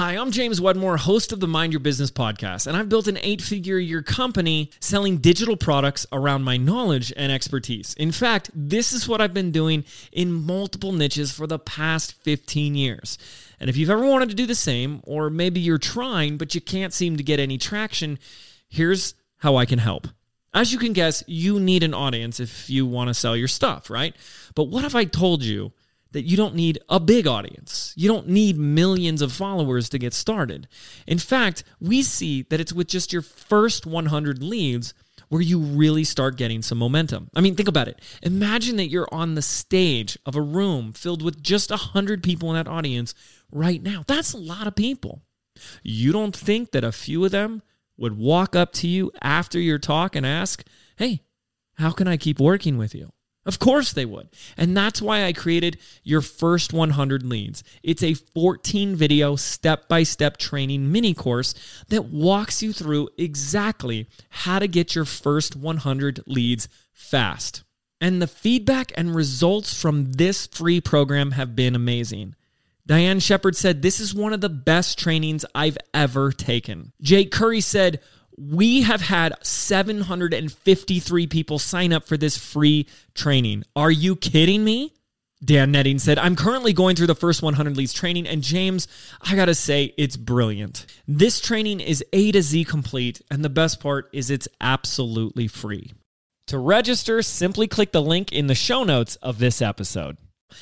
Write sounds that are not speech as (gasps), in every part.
Hi, I'm James Wedmore, host of the Mind Your Business podcast, and I've built an eight figure year company selling digital products around my knowledge and expertise. In fact, this is what I've been doing in multiple niches for the past 15 years. And if you've ever wanted to do the same, or maybe you're trying but you can't seem to get any traction, here's how I can help. As you can guess, you need an audience if you want to sell your stuff, right? But what if I told you? That you don't need a big audience. You don't need millions of followers to get started. In fact, we see that it's with just your first 100 leads where you really start getting some momentum. I mean, think about it. Imagine that you're on the stage of a room filled with just 100 people in that audience right now. That's a lot of people. You don't think that a few of them would walk up to you after your talk and ask, Hey, how can I keep working with you? Of course they would. And that's why I created your first 100 leads. It's a 14 video step by step training mini course that walks you through exactly how to get your first 100 leads fast. And the feedback and results from this free program have been amazing. Diane Shepard said, This is one of the best trainings I've ever taken. Jake Curry said, we have had 753 people sign up for this free training. Are you kidding me? Dan Netting said, I'm currently going through the first 100 leads training, and James, I gotta say, it's brilliant. This training is A to Z complete, and the best part is it's absolutely free. To register, simply click the link in the show notes of this episode.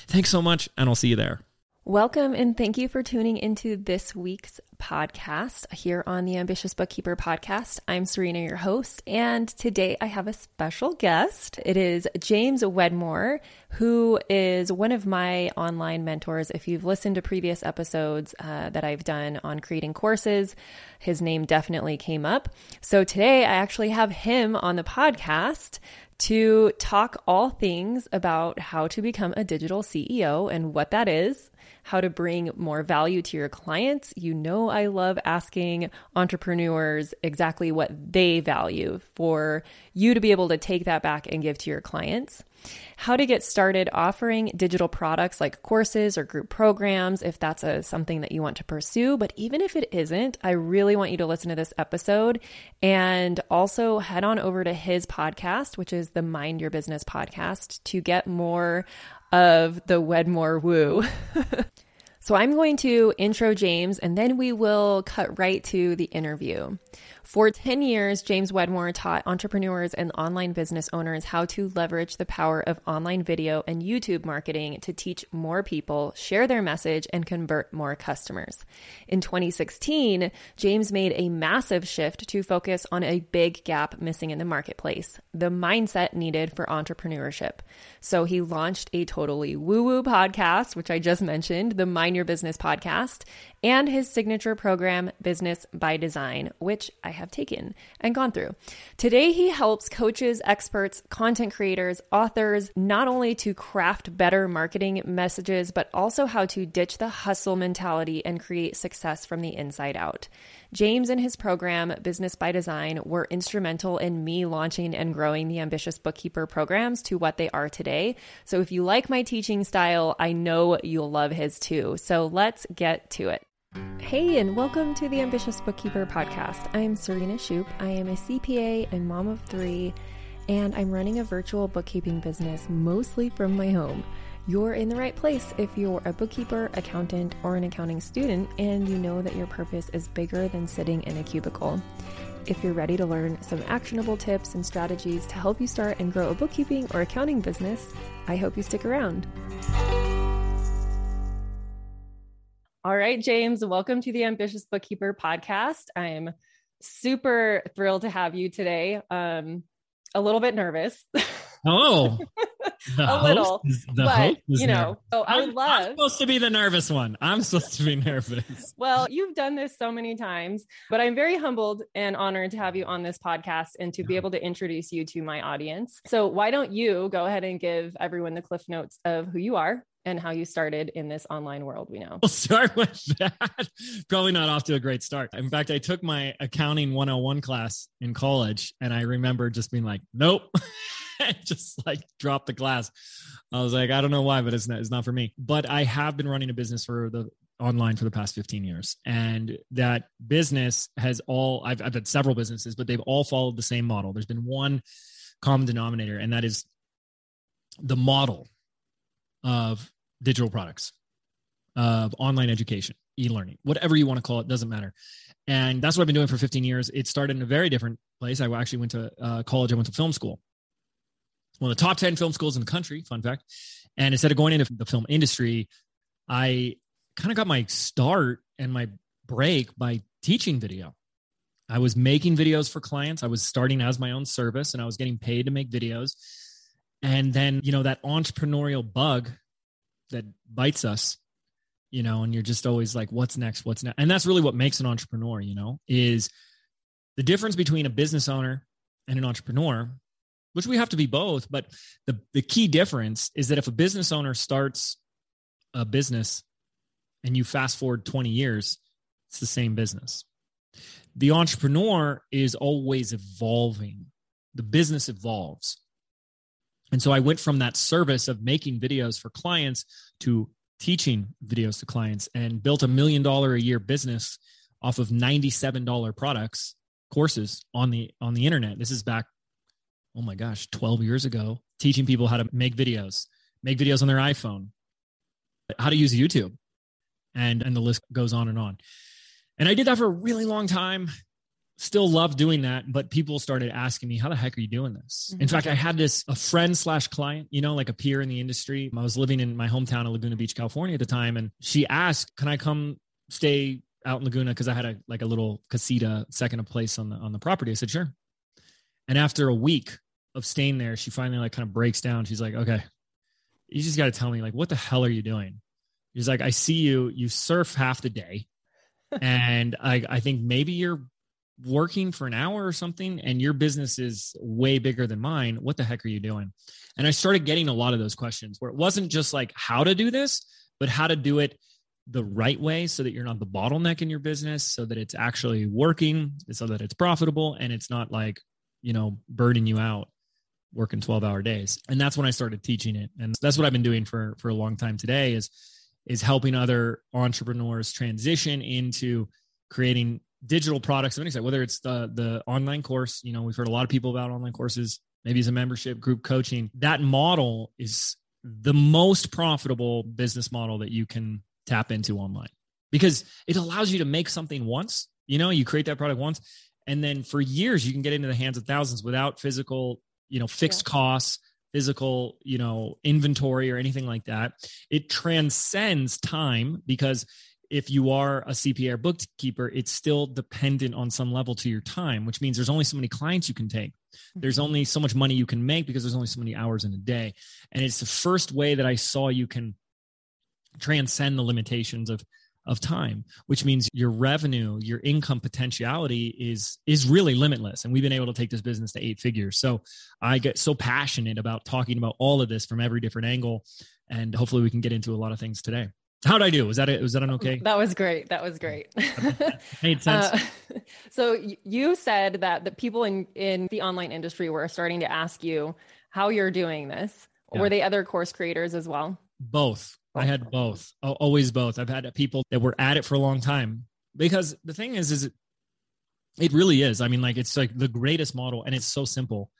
Thanks so much, and I'll see you there. Welcome and thank you for tuning into this week's podcast here on the Ambitious Bookkeeper podcast. I'm Serena, your host, and today I have a special guest. It is James Wedmore, who is one of my online mentors. If you've listened to previous episodes uh, that I've done on creating courses, his name definitely came up. So today I actually have him on the podcast to talk all things about how to become a digital CEO and what that is how to bring more value to your clients. You know, I love asking entrepreneurs exactly what they value for you to be able to take that back and give to your clients. How to get started offering digital products like courses or group programs if that's a, something that you want to pursue. But even if it isn't, I really want you to listen to this episode and also head on over to his podcast, which is the Mind Your Business podcast, to get more of the Wedmore Woo. (laughs) so I'm going to intro James and then we will cut right to the interview. For 10 years, James Wedmore taught entrepreneurs and online business owners how to leverage the power of online video and YouTube marketing to teach more people, share their message, and convert more customers. In 2016, James made a massive shift to focus on a big gap missing in the marketplace the mindset needed for entrepreneurship. So he launched a totally woo woo podcast, which I just mentioned, the Mind Your Business podcast, and his signature program, Business by Design, which I have taken and gone through. Today, he helps coaches, experts, content creators, authors not only to craft better marketing messages, but also how to ditch the hustle mentality and create success from the inside out. James and his program, Business by Design, were instrumental in me launching and growing the Ambitious Bookkeeper programs to what they are today. So if you like my teaching style, I know you'll love his too. So let's get to it. Hey, and welcome to the Ambitious Bookkeeper podcast. I'm Serena Shoop. I am a CPA and mom of three, and I'm running a virtual bookkeeping business mostly from my home. You're in the right place if you're a bookkeeper, accountant, or an accounting student and you know that your purpose is bigger than sitting in a cubicle. If you're ready to learn some actionable tips and strategies to help you start and grow a bookkeeping or accounting business, I hope you stick around. All right, James, welcome to the Ambitious Bookkeeper podcast. I'm super thrilled to have you today. Um, a little bit nervous. (laughs) Oh, a little, is, but you know, so I love. I'm supposed to be the nervous one. I'm supposed to be nervous. (laughs) well, you've done this so many times, but I'm very humbled and honored to have you on this podcast and to be able to introduce you to my audience. So, why don't you go ahead and give everyone the cliff notes of who you are and how you started in this online world we know. We'll start with that. Probably not off to a great start. In fact, I took my accounting 101 class in college and I remember just being like, nope. (laughs) just like drop the class. I was like, I don't know why, but it's not, it's not for me. But I have been running a business for the online for the past 15 years. And that business has all, I've, I've had several businesses, but they've all followed the same model. There's been one common denominator, and that is the model of digital products, of online education, e learning, whatever you want to call it, doesn't matter. And that's what I've been doing for 15 years. It started in a very different place. I actually went to uh, college, I went to film school. One of the top 10 film schools in the country, fun fact. And instead of going into the film industry, I kind of got my start and my break by teaching video. I was making videos for clients. I was starting as my own service and I was getting paid to make videos. And then, you know, that entrepreneurial bug that bites us, you know, and you're just always like, what's next? What's next? And that's really what makes an entrepreneur, you know, is the difference between a business owner and an entrepreneur, which we have to be both. But the, the key difference is that if a business owner starts a business and you fast forward 20 years, it's the same business. The entrepreneur is always evolving, the business evolves. And so I went from that service of making videos for clients to teaching videos to clients and built a million dollar a year business off of $97 products courses on the on the internet. This is back oh my gosh 12 years ago teaching people how to make videos make videos on their iphone how to use youtube and and the list goes on and on. And i did that for a really long time still love doing that but people started asking me how the heck are you doing this? Mm-hmm. in fact i had this a friend slash client you know like a peer in the industry. I was living in my hometown of laguna beach california at the time and she asked can i come stay out in laguna? Because i had a like a little casita second of place on the on the property. I said sure. And after a week of staying there she finally like kind of breaks down. She's like okay you just got to tell me like what the hell are you doing? He's like, I see you, you surf half the day. (laughs) and I, I think maybe you're working for an hour or something and your business is way bigger than mine. What the heck are you doing? And I started getting a lot of those questions where it wasn't just like how to do this, but how to do it the right way so that you're not the bottleneck in your business, so that it's actually working, so that it's profitable and it's not like, you know, burning you out working 12 hour days. And that's when I started teaching it. And that's what I've been doing for for a long time today is is helping other entrepreneurs transition into creating digital products of any sort, whether it's the the online course, you know, we've heard a lot of people about online courses, maybe it's a membership group coaching. That model is the most profitable business model that you can tap into online because it allows you to make something once, you know, you create that product once and then for years you can get into the hands of thousands without physical, you know, fixed yeah. costs physical, you know, inventory or anything like that. It transcends time because if you are a CPA or bookkeeper, it's still dependent on some level to your time, which means there's only so many clients you can take. There's mm-hmm. only so much money you can make because there's only so many hours in a day. And it's the first way that I saw you can transcend the limitations of of time which means your revenue your income potentiality is is really limitless and we've been able to take this business to eight figures so i get so passionate about talking about all of this from every different angle and hopefully we can get into a lot of things today how did I do? Was that it? Was that an okay? That was great. That was great. (laughs) Made sense. Uh, (laughs) so you said that the people in in the online industry were starting to ask you how you're doing this. Yeah. Were they other course creators as well? Both. I had both, always both. I've had people that were at it for a long time because the thing is, is it, it really is. I mean, like it's like the greatest model, and it's so simple,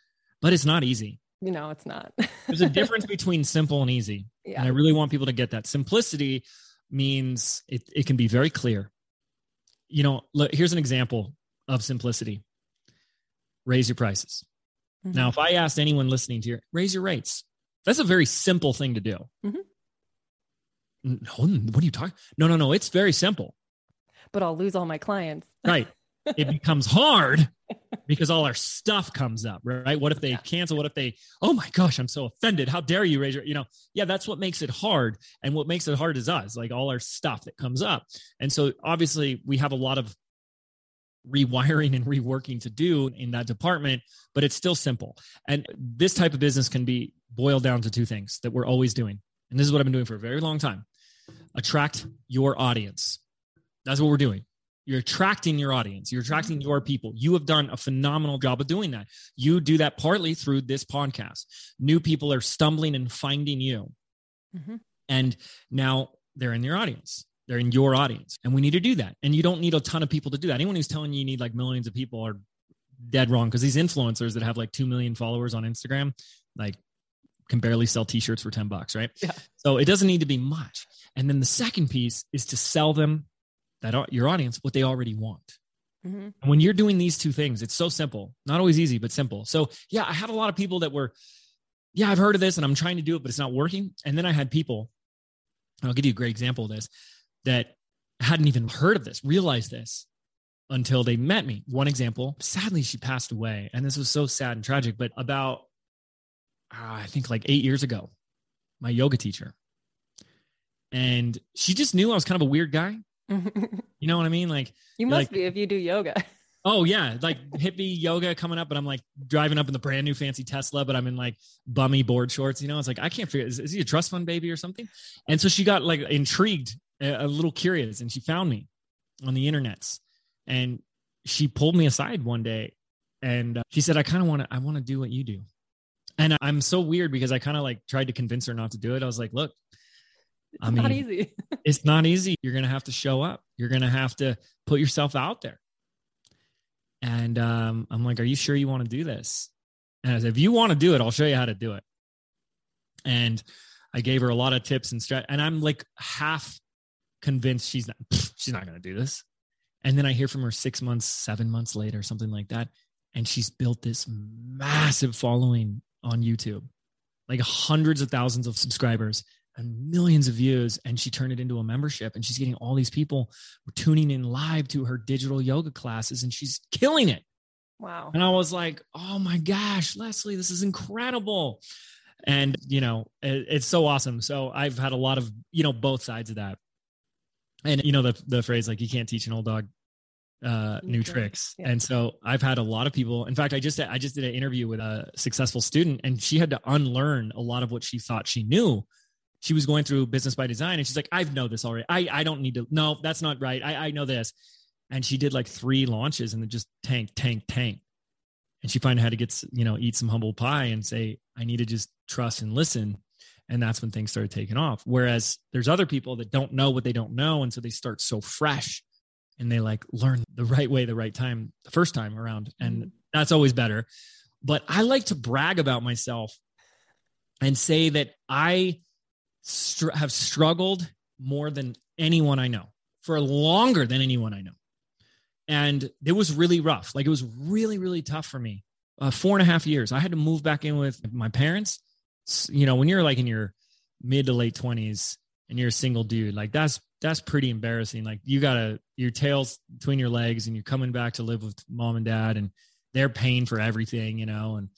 but it's not easy. You know, it's not. There's a (laughs) difference between simple and easy, yeah. and I really want people to get that. Simplicity means it, it can be very clear. You know, look, here's an example of simplicity: raise your prices. Mm-hmm. Now, if I asked anyone listening to you, raise your rates, that's a very simple thing to do. Mm-hmm no, what are you talking? No, no, no. It's very simple. But I'll lose all my clients. right. (laughs) It becomes hard because all our stuff comes up, right? What if they yeah. cancel? What if they, oh my gosh, I'm so offended. How dare you raise your, you know, yeah, that's what makes it hard. And what makes it hard is us, like all our stuff that comes up. And so obviously we have a lot of rewiring and reworking to do in that department, but it's still simple. And this type of business can be boiled down to two things that we're always doing. And this is what I've been doing for a very long time attract your audience. That's what we're doing. You're attracting your audience. You're attracting your people. You have done a phenomenal job of doing that. You do that partly through this podcast. New people are stumbling and finding you. Mm-hmm. And now they're in your audience. They're in your audience. And we need to do that. And you don't need a ton of people to do that. Anyone who's telling you you need like millions of people are dead wrong because these influencers that have like 2 million followers on Instagram, like can barely sell t-shirts for 10 bucks, right? Yeah. So it doesn't need to be much. And then the second piece is to sell them that are, your audience what they already want. Mhm. And when you're doing these two things, it's so simple. Not always easy, but simple. So yeah, I had a lot of people that were, yeah, I've heard of this and I'm trying to do it, but it's not working. And then I had people, and I'll give you a great example of this, that hadn't even heard of this, realized this until they met me. One example, sadly, she passed away. And this was so sad and tragic, but about, uh, I think like eight years ago, my yoga teacher. And she just knew I was kind of a weird guy. (laughs) You know what I mean? Like, you must like- be if you do yoga. (laughs) Oh yeah, like hippie yoga coming up, but I'm like driving up in the brand new fancy Tesla, but I'm in like bummy board shorts. You know, it's like I can't figure. Is, is he a trust fund baby or something? And so she got like intrigued, a, a little curious, and she found me on the internets, and she pulled me aside one day, and uh, she said, "I kind of want to. I want to do what you do." And I'm so weird because I kind of like tried to convince her not to do it. I was like, "Look, It's I not easy. (laughs) it's not easy. You're going to have to show up. You're going to have to put yourself out there. And um, I'm like, Are you sure you want to do this? And I said, If you want to do it, I'll show you how to do it. And I gave her a lot of tips and strat. And I'm like half convinced she's not, she's not going to do this. And then I hear from her six months, seven months later, something like that. And she's built this massive following on YouTube, like hundreds of thousands of subscribers and millions of views and she turned it into a membership and she's getting all these people tuning in live to her digital yoga classes and she's killing it Wow. and i was like oh my gosh leslie this is incredible and you know it, it's so awesome so i've had a lot of you know both sides of that and you know the the phrase like you can't teach an old dog uh New new tricks. tricks Yeah. and so i've had a lot of people in fact i just i just did an interview with a successful student and she had to unlearn a lot of what she thought she knew she was going through business by design and she's like I've know this already. I i don't need to no that's not right. I i know this. And she did like three launches and it just tank tank tank and she finally had to get you know eat some humble pie and say i need to just trust and listen. And that's when things started taking off. Whereas there's other people that don't know what they don't know and so they start so fresh and they like learn the right way the right time the first time around. And Mhm. that's always better. But i like to brag about myself and say that i str- have struggled more than anyone i know for longer than anyone i know. And it was really rough. Like it was really really tough for me. Uh, four and a half years i had to move back in with my parents. You know when you're like in your mid to late 20s and you're a single dude like that's that's pretty embarrassing. Like you gotta your tails between your legs and you're coming back to live with mom and dad and they're paying for everything you know and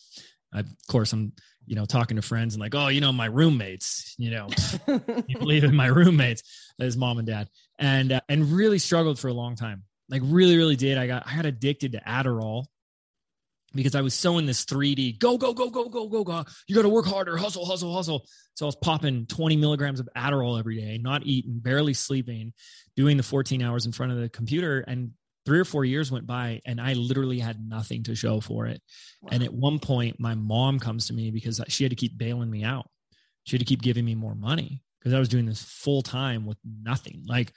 I, of course i'm you know talking to friends and like oh you know my roommates you know (laughs) (laughs) you believe in my roommates as mom and dad. And uh, and really struggled for a long time. Like really really did. I got i got addicted to adderall because i was so in this 3d go go go go go go go. You got to work harder. Hustle hustle hustle. So i was popping 20 milligrams of adderall every day not eating barely sleeping doing the 14 hours in front of the computer. And three or four years went by and i literally had nothing to show for it and at one point, my mom comes to me because she had to keep bailing me out. She had to keep giving me more money because I was doing this full time with nothing. Like,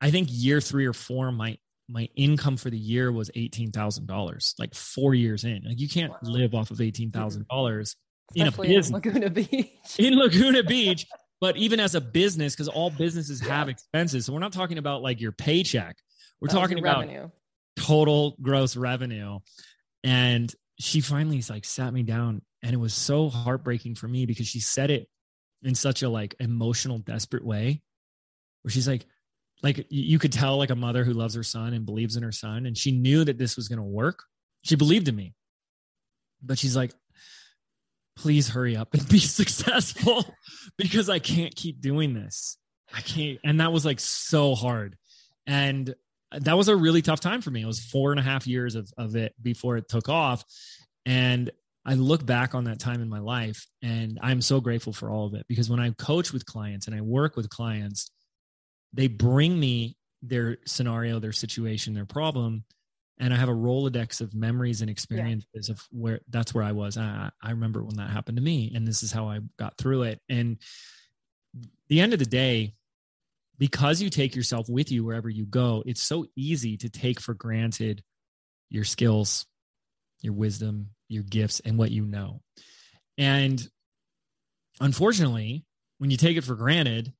I think year three or four, my my income for the year was eighteen thousand dollars. Like four years in, like you can't Wow. live off of eighteen thousand dollars in a business Laguna (laughs) Beach. in Laguna Beach. (laughs) But even as a business, because all businesses have expenses, so we're not talking about like your paycheck. We're That talking about revenue. total gross revenue. And she finally like sat me down and it was so heartbreaking for me because she said it in such a like emotional, desperate way where she's like, like you could tell like a mother who loves her son and believes in her son. And she knew that this was going to work. She believed in me, but she's like, please hurry up and be (laughs) successful (laughs) because I can't keep doing this. I can't. And that was like so hard. And that was a really tough time for me. It was four and a half years of, of it before it took off. And I look back on that time in my life and I'm so grateful for all of it because when I coach with clients and I work with clients, they bring me their scenario, their situation, their problem. And I have a Rolodex of memories and experiences of where that's where I was. I, I remember when that happened to me, and this is how I got through it. And the end of the day, because you take yourself with you wherever you go, it's so easy to take for granted your skills, your wisdom, your gifts, and what you know. And unfortunately, when you take it for granted,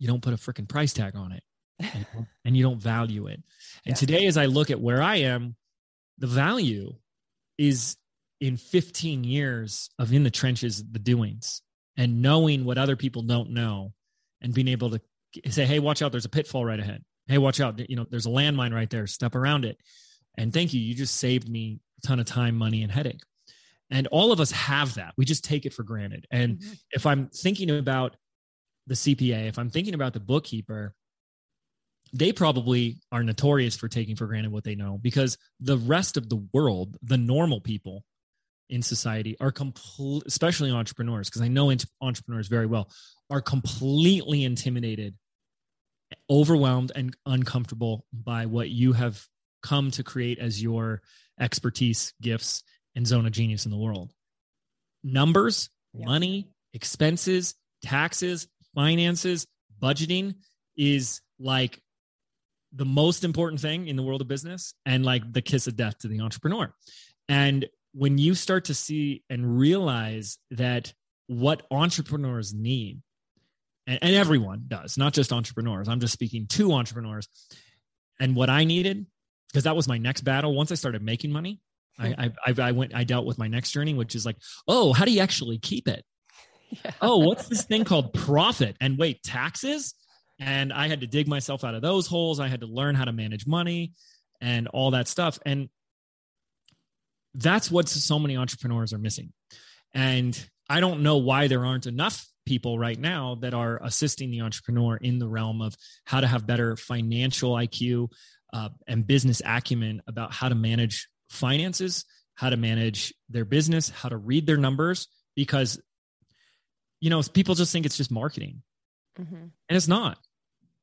you don't put a freaking price tag on it and, (laughs) and, you don't value it. And yeah. today, as I look at where I am, the value is in 15 years of in the trenches, the doings and knowing what other people don't know and being able to say, Hey, watch out. There's a pitfall right ahead. Hey, watch out. You know, there's a landmine right there. Step around it. And thank you. You just saved me a ton of time, money, and headache. And all of us have that. We just take it for granted. And mm-hmm. if I'm thinking about the CPA, if I'm thinking about the bookkeeper, they probably are notorious for taking for granted what they know because the rest of the world, the normal people in society are complete, especially entrepreneurs, because I know entrepreneurs very well, are completely intimidated, overwhelmed, and uncomfortable by what you have come to create as your expertise, gifts, and zone of genius in the world. Numbers, yeah. money, expenses, taxes, finances, budgeting is like the most important thing in the world of business and like the kiss of death to the entrepreneur. And when you start to see and realize that what entrepreneurs need, and, and everyone does, not just entrepreneurs, I'm just speaking to entrepreneurs, and what I needed, because that was my next battle. Once I started making money, hmm. I, I, I went, I dealt with my next journey, which is like, oh, how do you actually keep it? Yeah. Oh, what's this thing called profit? And wait, taxes? And I had to dig myself out of those holes. I had to learn how to manage money and all that stuff. And that's what so many entrepreneurs are missing. And I don't know why there aren't enough people right now that are assisting the entrepreneur in the realm of how to have better financial IQ uh, and business acumen about how to manage finances, how to manage their business, how to read their numbers, because you know people just think it's just marketing, mm-hmm. and it's not.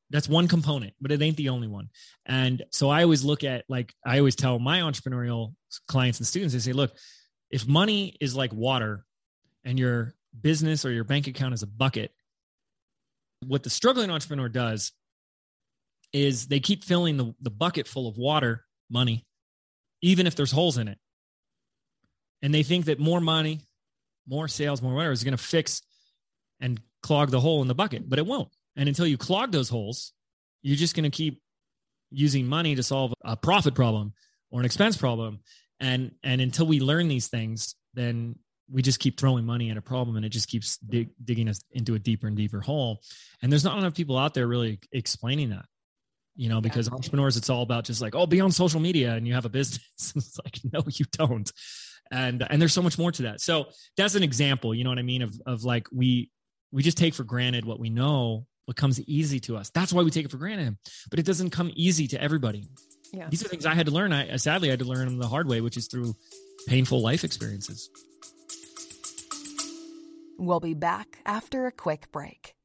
That's one component, but it ain't the only one. And so I always look at like I always tell my entrepreneurial clients and students, I say, look, if money is like water and your business or your bank account is a bucket, what the struggling entrepreneur does is they keep filling the, the bucket full of water, money, even if there's holes in it. And they think that more money, more sales, more whatever is going to fix and clog the hole in the bucket, but it won't. And until you clog those holes, you're just going to keep using money to solve a profit problem or an expense problem. And and until we learn these things, then we just keep throwing money at a problem and it just keeps dig, digging us into a deeper and deeper hole. And there's not enough people out there really explaining that you know, because yeah. entrepreneurs, it's all about just like, oh, be on social media and you have a business. (laughs) it's like, no, you don't. And and there's so much more to that. So that's an example, you know what I mean, of of like we we just take for granted what we know, what comes easy to us. That's why we take it for granted. But it doesn't come easy to everybody. Yeah. These are things I had to learn. I sadly I had to learn them the hard way, which is through painful life experiences. We'll be back after a quick break.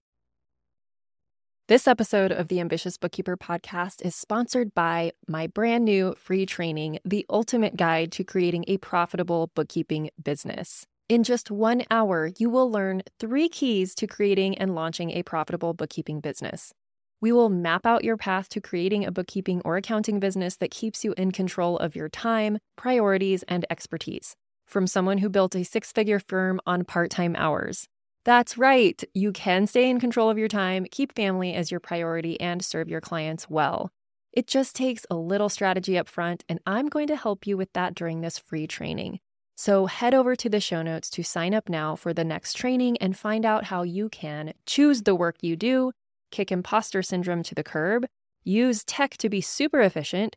This episode of the Ambitious Bookkeeper podcast is sponsored by my brand new free training, The Ultimate Guide to Creating a Profitable Bookkeeping Business. In just one hour, you will learn three keys to creating and launching a profitable bookkeeping business. We will map out your path to creating a bookkeeping or accounting business that keeps you in control of your time, priorities, and expertise. From someone who built a six figure firm on part time hours. That's right. You can stay in control of your time, keep family as your priority, and serve your clients well. It just takes a little strategy up front, and I'm going to help you with that during this free training. So head over to the show notes to sign up now for the next training and find out how you can choose the work you do, kick imposter syndrome to the curb, use tech to be super efficient,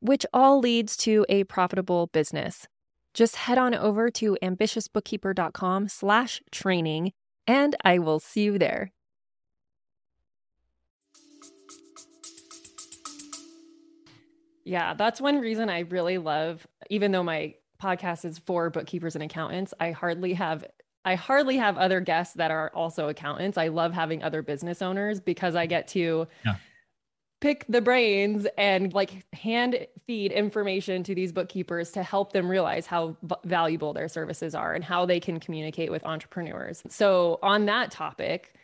which all leads to a profitable business. Just head on over to ambitiousbookkeeper.com slash training and I will see you there. Yeah, that's one reason I really love, even though my podcast is for bookkeepers and accountants, I hardly have I hardly have other guests that are also accountants. I love having other business owners because I get to yeah pick the brains and like hand feed information to these bookkeepers to help them realize how v- valuable their services are and how they can communicate with entrepreneurs. So, on that topic,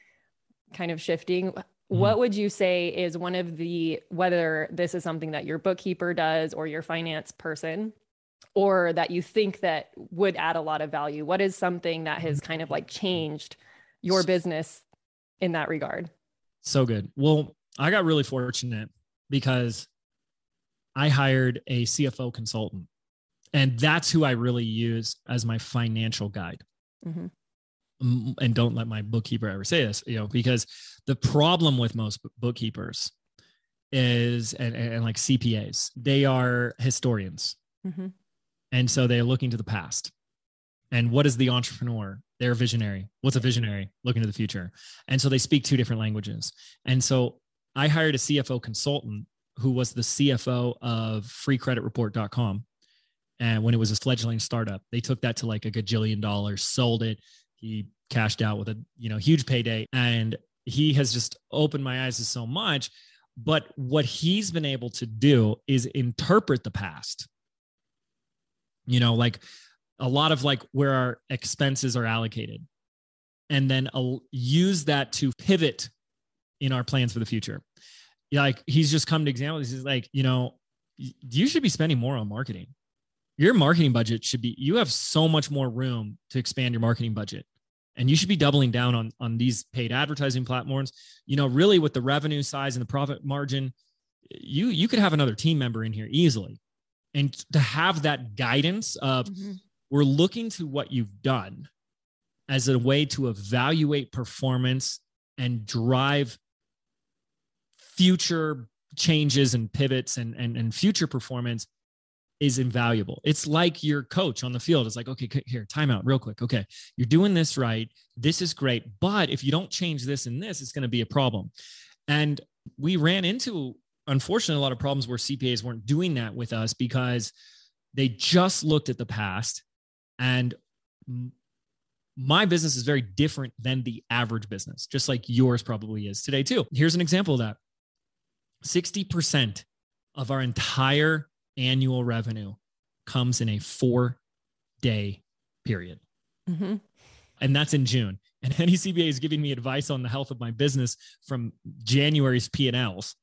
kind of shifting, mm-hmm. what would you say is one of the whether this is something that your bookkeeper does or your finance person or that you think that would add a lot of value what is something that has mm-hmm. kind of like changed your business in that regard So good. Well, I got really fortunate because I hired a CFO consultant, and that's who I really use as my financial guide. Mhm. Mm, And don't let my bookkeeper ever say this, you know, because the problem with most bookkeepers is, and, and, like CPAs, they are historians. Mhm. And so they're looking to the past. And what is the entrepreneur? They're a visionary. What's a visionary? Looking to the future. And so they speak two different languages. And so I hired a CFO consultant who was the CFO of freecreditreport.com. And when it was a fledgling startup, they took that to like a gajillion dollars, sold it. He cashed out with a you know huge payday. And he has just opened my eyes to so much. But what he's been able to do is interpret the past. You know, like a lot of like where our expenses are allocated and then uh, use that to pivot in our plans for the future. Like he's just come to examples. He's like, you know, you should be spending more on marketing. Your marketing budget should be, you have so much more room to expand your marketing budget. And you should be doubling down on, on these paid advertising platforms. You know, really with the revenue size and the profit margin, you you could have another team member in here easily. And to have that guidance of Mhm. we're looking to what you've done as a way to evaluate performance and drive future changes and pivots and, and, and future performance is invaluable. It's like your coach on the field. It's like, okay, here, timeout real quick. Okay, you're doing this right. This is great. But if you don't change this and this, it's going to be a problem. And we ran into, unfortunately, a lot of problems where CPAs weren't doing that with us because they just looked at the past and my business is very different than the average business, just like yours probably is today, too. Here's an example of that 60% of our entire annual revenue comes in a four day period. Mhm. And that's in June. And (laughs) any CPA is giving me advice on the health of my business from January's P&Ls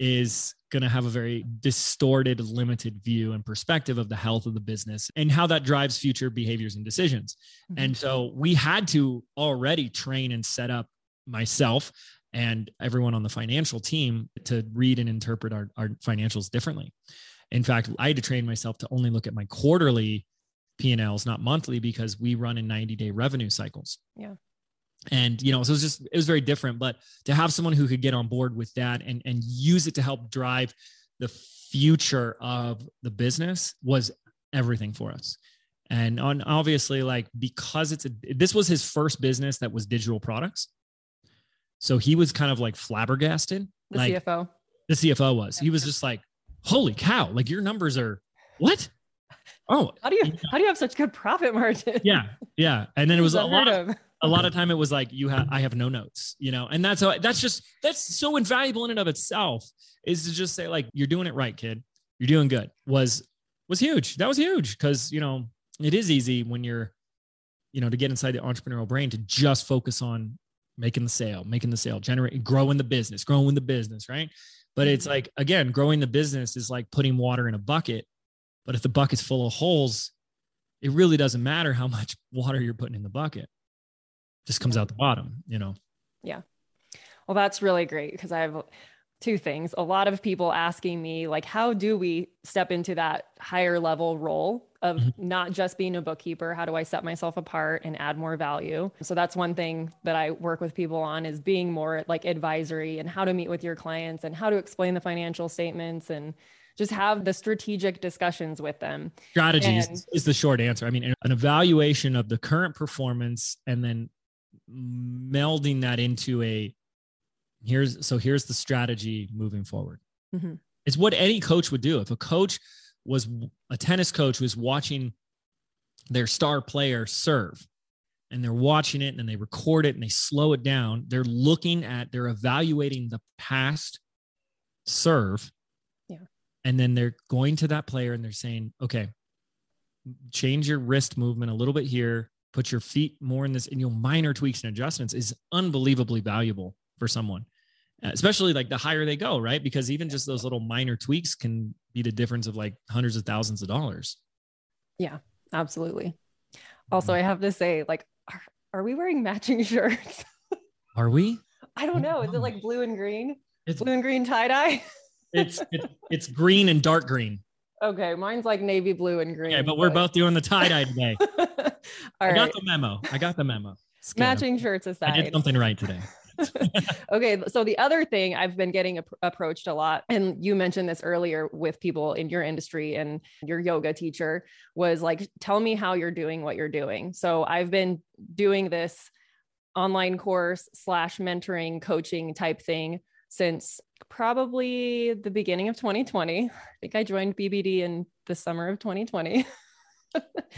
is going to have a very distorted, limited view and perspective of the health of the business and how that drives future behaviors and decisions. And so we had to already train and set up myself and everyone on the financial team to read and interpret our, our financials differently. In fact, I had to train myself to only look at my quarterly P&Ls, not monthly, because we run in 90 day revenue cycles. Yeah. And, you know, so it was just, it was very different, but to have someone who could get on board with that and, and use it to help drive the future of the business was everything for us. And on obviously like, because it's a, this was his first business that was digital products. So he was kind of like flabbergasted. the like, CFO. the CFO was. He was just like, "Holy cow! Like your numbers are what? Oh, How do you how do you have such good profit margin? yeah, yeah." And then it was a lot. Unheard of. A lot of time it was like you have. I have no notes, you know, and that's how. That's just that's so invaluable in and of itself. Is to just say like you're doing it right, kid. You're doing good. Was was huge. That was huge because you know it is easy when you're, you know, to get inside the entrepreneurial brain to just focus on making the sale, making the sale, generating, growing the business, growing the business, right? But it's mm-hmm. like, again, growing the business is like putting water in a bucket. But if the bucket's full of holes, it really doesn't matter how much (laughs) water you're putting in the bucket. It just comes out the bottom, you know? Yeah. Well, that's really great because I have two things. A lot of people asking me, like, how do we step into that higher level role of Mhm. not just being a bookkeeper? How do I set myself apart and add more value? So that's one thing that I work with people on is being more like advisory and how to meet with your clients and how to explain the financial statements and just have the strategic discussions with them. Strategies And- is the short answer. I mean, an evaluation of the current performance and then melding that into a here's so here's the strategy moving forward. Mhm. It's what any coach would do. If a coach was a tennis coach was watching their star player serve and they're watching it and they record it and they slow it down, they're looking at, they're evaluating the past serve. Yeah. And then they're going to that player and they're saying, okay, change your wrist movement a little bit here, put your feet more in this, and you know, minor tweaks and adjustments is unbelievably valuable for someone. Especially like the higher they go, right? Because even just those little minor tweaks can be the difference of like hundreds of thousands of dollars. Yeah, absolutely. Hmm. Also, I have to say, like, are, are we wearing matching (laughs) shirts? Are we? I don't know. Is it like blue and green? It's Blue and green tie dye? it's it's, it's green and dark green. okay, mine's like navy blue and green. Okay, but we're both doing the tie dye today. (laughs) All I right. got the memo. I got the memo. Matching shirts aside, I did something right today. (laughs) okay so the other thing i've been getting ap- approached a lot and you mentioned this earlier with people in your industry and your yoga teacher was like tell me how you're doing what you're doing. So i've been doing this online course slash mentoring coaching type thing since probably the beginning of 2020 i think i joined bbd in the summer of 2020 (laughs)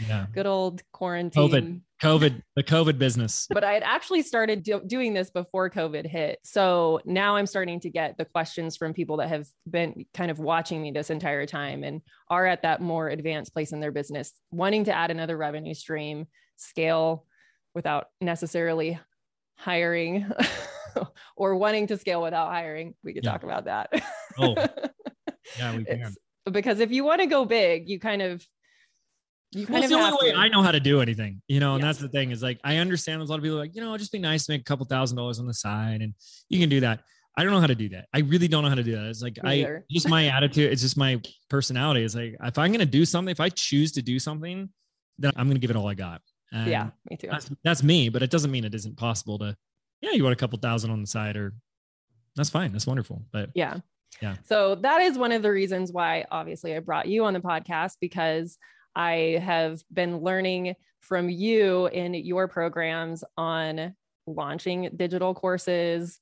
Yeah. good old quarantine. COVID, COVID, the COVID business. but I had actually started do- doing this before COVID hit. So now I'm starting to get the questions from people that have been kind of watching me this entire time and are at that more advanced place in their business, wanting to add another revenue stream, scale without necessarily hiring (laughs) or wanting to scale without hiring. We could Yeah. talk about that. Oh, (laughs) Yeah, we can. It's- because if you want to go big, you kind of you Well, it's the only way to. I know how to do anything, you know, and Yeah. that's the thing is like I understand there's a lot of people like, you know, just be nice to make a couple thousand dollars on the side and you can do that. I don't know how to do that. I really don't know how to do that. It's like Me I either. just my attitude, it's just my personality. It's like if I'm gonna do something, if I choose to do something, then I'm gonna give it all I got. And yeah, me too. that's, that's me, but it doesn't mean it isn't possible to, yeah, you want a couple thousand on the side or that's fine. That's wonderful. But Yeah. Yeah. So that is one of the reasons why obviously I brought you on the podcast because I have been learning from you in your programs on launching digital courses,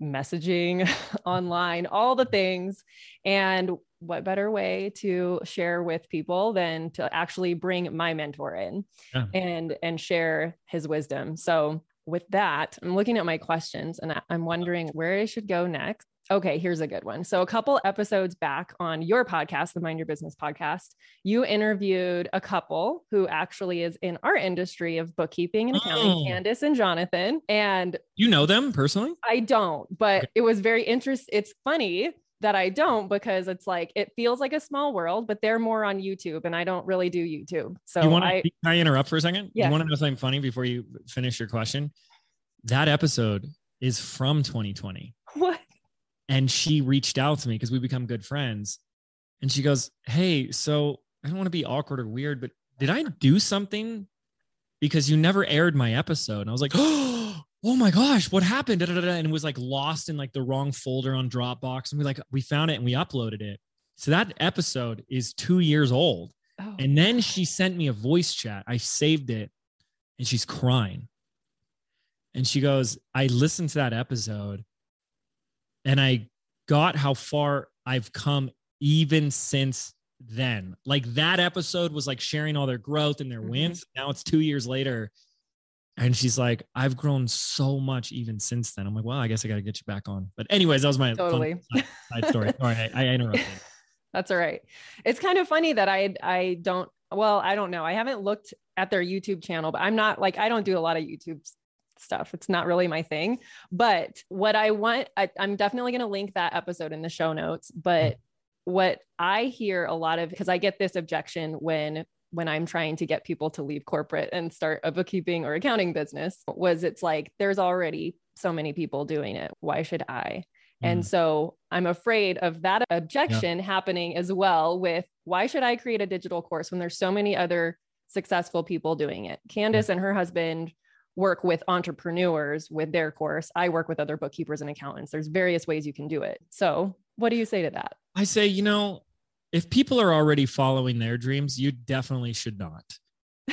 messaging (laughs) online, all the things. And what better way to share with people than to actually bring my mentor in Yeah. and and share his wisdom. So with that, I'm looking at my questions and I'm wondering where I should go next. Okay, here's a good one. So, a couple episodes back on your podcast, the Mind Your Business podcast, you interviewed a couple who actually is in our industry of bookkeeping and accounting, Oh. Candus and Jonathan. And you know them personally? I don't, but Okay. it was very interesting. It's funny that I don't because it's like it feels like a small world, but they're more on YouTube and I don't really do YouTube. So you want I to can I interrupt for a second? Yeah. You want to know something funny before you finish your question? That episode is from 2020. what? And she reached out to me because we become good friends. And she goes, Hey, so I don't want to be awkward or weird, but did I do something? Because you never aired my episode. And I was like, (gasps) Oh my gosh, what happened? Da, da, da, da. And it was like lost in like the wrong folder on Dropbox. And we like we found it and we uploaded it. So that episode is two years old. Oh, And then she sent me a voice chat. I saved it and she's crying. And she goes, I listened to that episode and I got how far I've come even since then. Like that episode was like sharing all their growth and their Mhm. wins. Now it's two years later. And she's like, I've grown so much even since then. I'm like, well, I guess I got to get you back on. But, anyways, that was my Totally. side, side story. (laughs) Sorry, I, I interrupted. That's all right. It's kind of funny that I I don't well, I don't know. I haven't looked at their YouTube channel, but I'm not like I don't do a lot of YouTube stuff. It's not really my thing. But what I want, I, I'm definitely going to link that episode in the show notes. But what I hear a lot of because I get this objection when when I'm trying to get people to leave corporate and start a bookkeeping or accounting business was it's like there's already so many people doing it. Why should I? And Mm. so I'm afraid of that objection happening as well with why should I create a digital course when there's so many other successful people doing it? Candus and her husband work with entrepreneurs with their course. I work with other bookkeepers and accountants. There's various ways you can do it. So, what do you say to that? I say, you know, if people are already following their dreams, you definitely should not.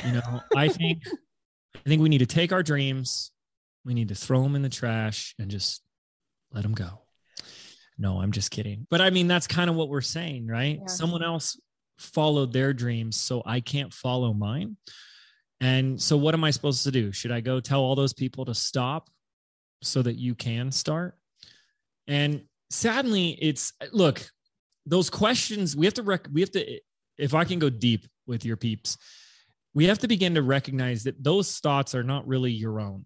You know, I think (laughs) I think we need to take our dreams, we need to throw them in the trash and just let them go. No, I'm just kidding. But I mean, that's kind of what we're saying, right? Yeah. Someone else followed their dreams, so I can't follow mine. And so what am I supposed to do? Should I go tell all those people to stop so that you can start? And sadly, it's look, those questions we have to rec- we have to if I can go deep with your peeps, we have to begin to recognize that those thoughts are not really your own.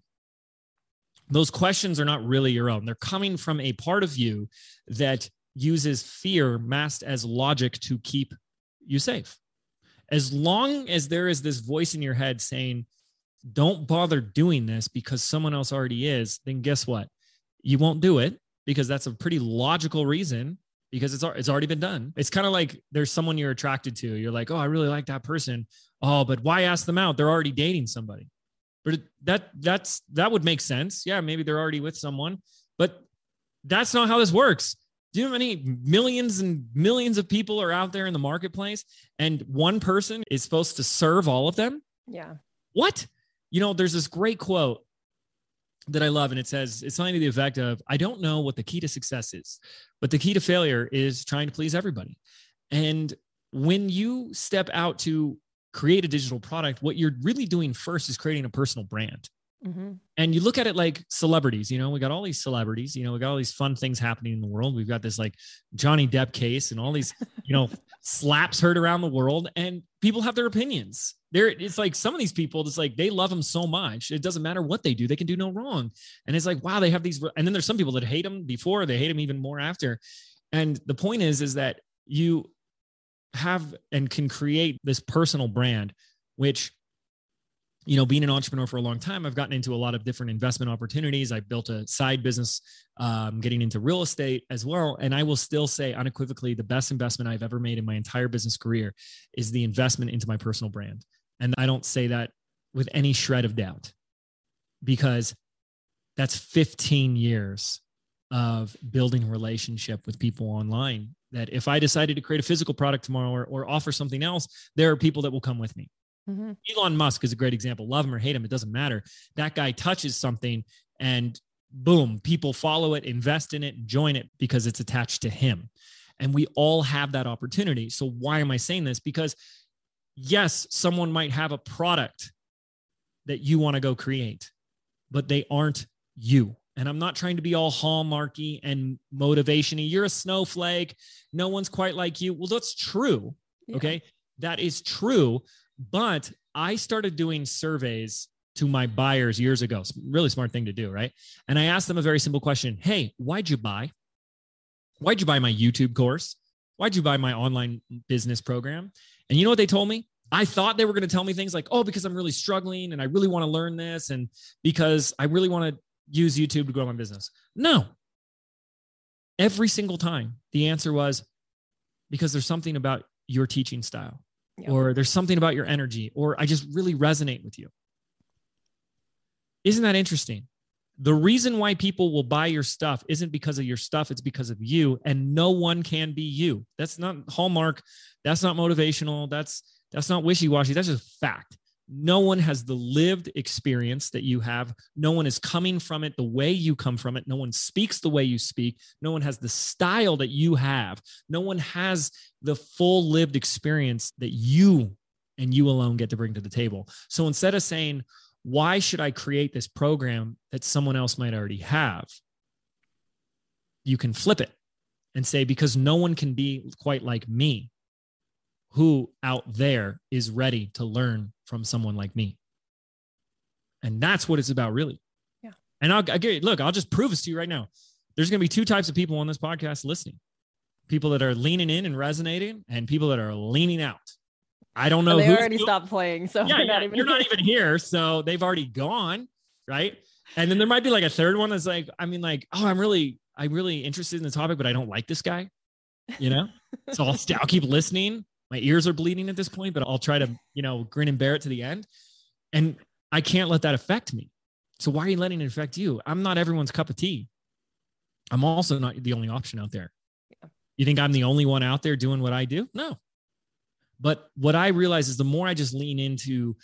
those questions are not really your own. They're coming from a part of you that uses fear masked as logic to keep you safe. As long as there is this voice in your head saying, don't bother doing this because someone else already is, then guess what? You won't do it because that's a pretty logical reason because it's it's already been done. It's kind of like there's someone you're attracted to. You're like, "Oh, I really like that person." Oh, but why ask them out? They're already dating somebody. But that that's that would make sense. Yeah, maybe they're already with someone, but that's not how this works. Do you know how many millions and millions of people are out there in the marketplace and one person is supposed to serve all of them? Yeah. What? You know, there's this great quote that I love, and it says it's something to the effect of I don't know what the key to success is, but the key to failure is trying to please everybody. And when you step out to create a digital product, what you're really doing first is creating a personal brand. Mm-hmm. And you look at it like celebrities, you know, we got all these celebrities, you know, we got all these fun things happening in the world. We've got this like Johnny Depp case and all these, you know, (laughs) slaps heard around the world and people have their opinions. There, it's like some of these people, it's like they love him so much. It doesn't matter what they do, they can do no wrong. And it's like, wow, they have these. And then there's some people that hate him before, they hate him even more after. And the point is, is that you have and can create this personal brand, which you know, being an entrepreneur for a long time, I've gotten into a lot of different investment opportunities. I built a side business, um, getting into real estate as well. And I will still say unequivocally, the best investment I've ever made in my entire business career is the investment into my personal brand. And I don't say that with any shred of doubt because that's 15 years of building relationship with people online. That if I decided to create a physical product tomorrow or, or offer something else, there are people that will come with me Mm-hmm. Elon Musk is a great example. Love him or hate him, it doesn't matter. That guy touches something and boom, people follow it, invest in it, join it because it's attached to him. And we all have that opportunity. So, why am I saying this? Because, yes, someone might have a product that you want to go create, but they aren't you. And I'm not trying to be all hallmarky and motivationy. You're a snowflake. No one's quite like you. Well, that's true. Yeah. Okay. That is true. But I started doing surveys to my buyers years ago. Really smart thing to do, right? And I asked them a very simple question Hey, why'd you buy? Why'd you buy my YouTube course? Why'd you buy my online business program? And you know what they told me? I thought they were going to tell me things like, oh, because I'm really struggling and I really want to learn this and because I really want to use YouTube to grow my business. No. Every single time, the answer was because there's something about your teaching style yeah. or there's something about your energy, or I just really resonate with you. Isn't that interesting? The reason why people will buy your stuff isn't because of your stuff, it's because of you, and no one can be you. That's not hallmark. That's not motivational. That's that's not wishy-washy. That's just fact no one has the lived experience that you have. No one is coming from it the way you come from it. No one speaks the way you speak. No one has the style that you have. No one has the full lived experience that you and you alone get to bring to the table. So instead of saying, why should I create this program that someone else might already have? You can flip it and say, because no one can be quite like me who out there is ready to learn from someone like me. And that's what it's about, really. Yeah. And I'll, get look, I'll just prove this to you right now. There's going to be two types of people on this podcast listening people that are leaning in and resonating, and people that are leaning out. I don't know. they already stopped playing. So yeah, not you're not even here. So they've already gone. Right. And then there might be like a third one that's like, I mean, like, oh, I'm really, I'm really interested in the topic, but I don't like this guy. You know? so I'll, st- I'll keep listening my ears are bleeding at this point, but I'll try to, you know, grin and bear it to the end. And I can't let that affect me. So why are you letting it affect you? I'm not everyone's cup of tea. I'm also not the only option out there. Yeah. You think I'm the only one out there doing what I do? No. But what I realize is the more I just lean into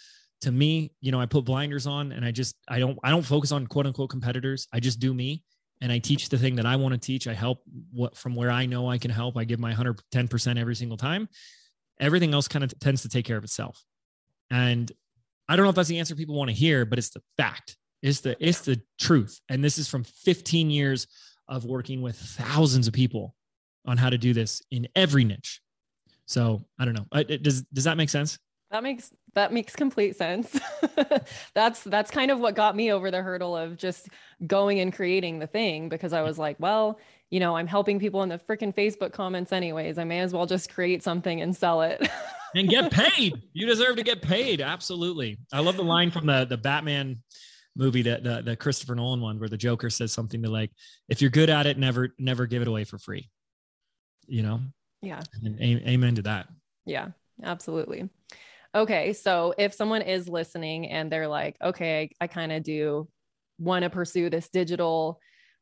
to me, you know, I put blinders on and I just I don't I don't focus on quote unquote competitors. I just do me and I teach the thing that I want to teach. I help what from where I know I can help. I give my 110% every single time everything else kind of tends to take care of itself. And I don't know if that's the answer people want to hear, but it's the fact. It's the it's the truth. And this is from 15 years of working with thousands of people on how to do this in every niche. So I don't know. Does does that make sense? That makes that makes complete sense. (laughs) that's that's kind of what got me over the hurdle of just going and creating the thing because I was like, well, you know, I'm helping people in the freaking Facebook comments anyways. I may as well just create something and sell it. (laughs) and get paid. You deserve to get paid. Absolutely. I love the line from the the Batman movie that the, the Christopher Nolan one where the Joker says something to like, if you're good at it, never never give it away for free. You know? Yeah. And amen to that. Yeah, absolutely. Okay. So if someone is listening and they're like, okay, I, I kind of do want to pursue this digital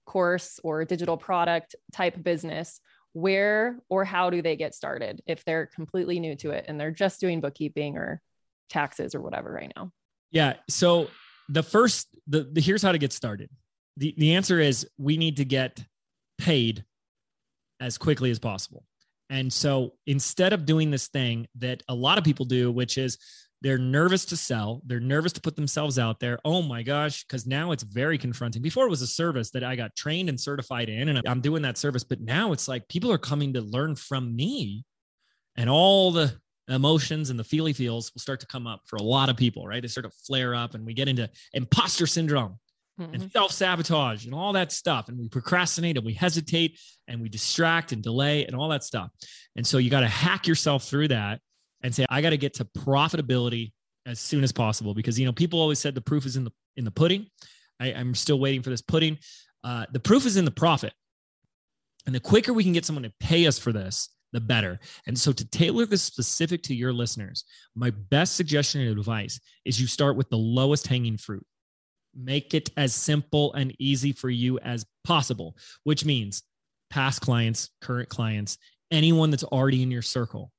course or digital product type business, where or how do they get started if they're completely new to it and they're just doing bookkeeping or taxes or whatever right now? Yeah. So the first, the, the here's how to get started. The, the answer is we need to get paid as quickly as possible. And so instead of doing this thing that a lot of people do, which is they're nervous to sell, they're nervous to put themselves out there. Oh my gosh, because now it's very confronting. Before it was a service that I got trained and certified in, and I'm doing that service, but now it's like people are coming to learn from me, and all the emotions and the feely feels will start to come up for a lot of people, right? They start to flare up, and we get into imposter syndrome mm-hmm. and self sabotage and all that stuff. And we procrastinate and we hesitate and we distract and delay and all that stuff. And so you got to hack yourself through that and say, I got to get to profitability as soon as possible because you know people always said the proof is in the in the pudding. I, am still waiting for this pudding. Uh, the proof is in the profit, and the quicker we can get someone to pay us for this, the better. And so, to tailor this specific to your listeners, my best suggestion and advice is you start with the lowest hanging fruit make it as simple and easy for you as possible, which means past clients, current clients, anyone that's already in your circle.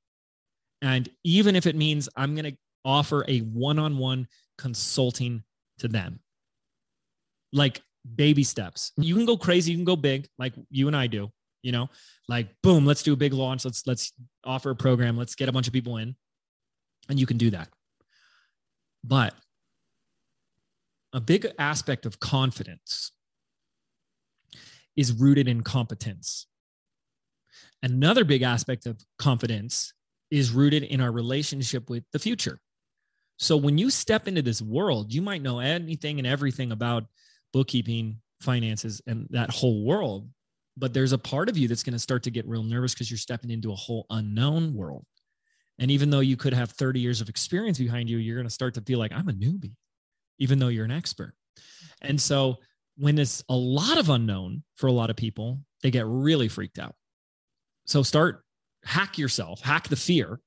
And even if it means I'm going to offer a one on one consulting to them, like baby steps. You can go crazy, you can go big, like you and I do, you know, like boom, let's do a big launch. Let's, let's offer a program. Let's get a bunch of people in. And you can do that. But a big aspect of confidence is rooted in competence. Another big aspect of confidence is rooted in our relationship with the future. So when you step into this world, you might know anything and everything about bookkeeping, finances, and that whole world. But there's a part of you that's going to start to get real nervous because you're stepping into a whole unknown world. And even though you could have 30 years of experience behind you, you're going to start to feel like I'm a newbie even though you're an expert. And so when it's a lot of unknown for a lot of people, they get really freaked out. So start hack yourself, hack the fear,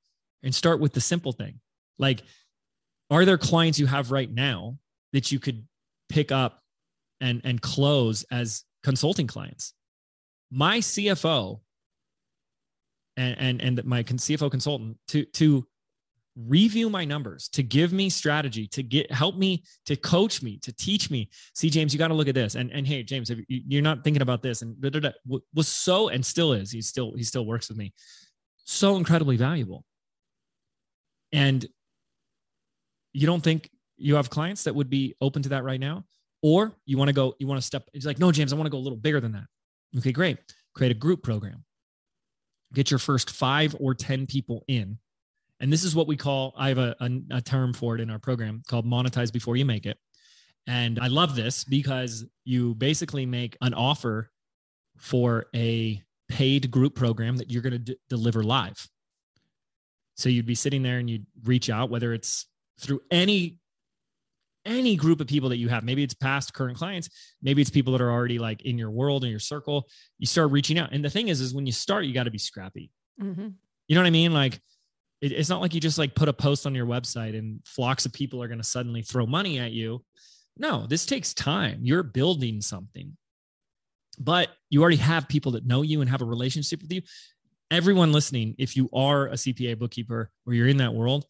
and start with the simple thing. Like, are there clients you have right now that you could pick up and, and close as consulting clients? My CFO and, and, and my CFO consultant to, to review my numbers to give me strategy to get help me to coach me to teach me see james you got to look at this and and hey james if you're not thinking about this and da, da, da, was so and still is he still he still works with me so incredibly valuable. And you don't think you have clients that would be open to that right now? Or you want to go you want to step it's like no james i want to go a little bigger than that. Okay great. Create a group program. Get your first five or ten people in. And this is what we call, I have a, a, a term for it in our program called monetize before you make it. And I love this because you basically make an offer for a paid group program that you're going to d- deliver live. So you'd be sitting there and you'd reach out, whether it's through any any group of people that you have. Maybe it's past current clients, maybe it's people that are already like in your world in your circle. You start reaching out. And the thing is, is when you start, you got to be scrappy. Mm-hmm. You know what I mean? Like it, it's not like you just like put a post on your website and flocks of people are going to suddenly throw money at you. No, this takes time. You're building something, but you already have people that know you and have a relationship with you. Everyone listening, if you are a CPA bookkeeper or you're in that world,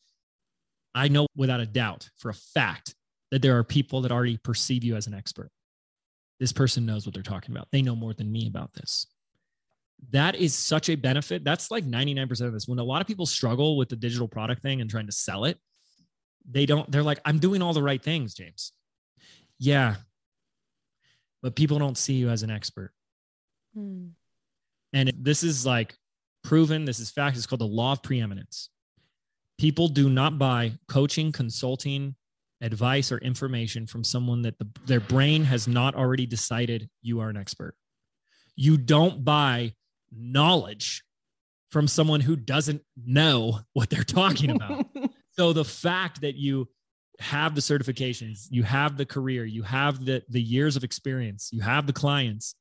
I know without a doubt for a fact that there are people that already perceive you as an expert. This person knows what they're talking about. They know more than me about this that is such a benefit. That's like 99% of this. When a lot of people struggle with the digital product thing and trying to sell it, they don't, they're like, I'm doing all the right things, James. Yeah. But people don't see you as an expert. Hmm. And this is like proven, this is fact. It's called the law of preeminence. People do not buy coaching, consulting, advice, or information from someone that the, their brain has not already decided you are an expert. You don't buy knowledge from someone who doesn't know what they're talking about. (laughs) so the fact that you have the certifications, you have the career, you have the the years of experience, you have the clients,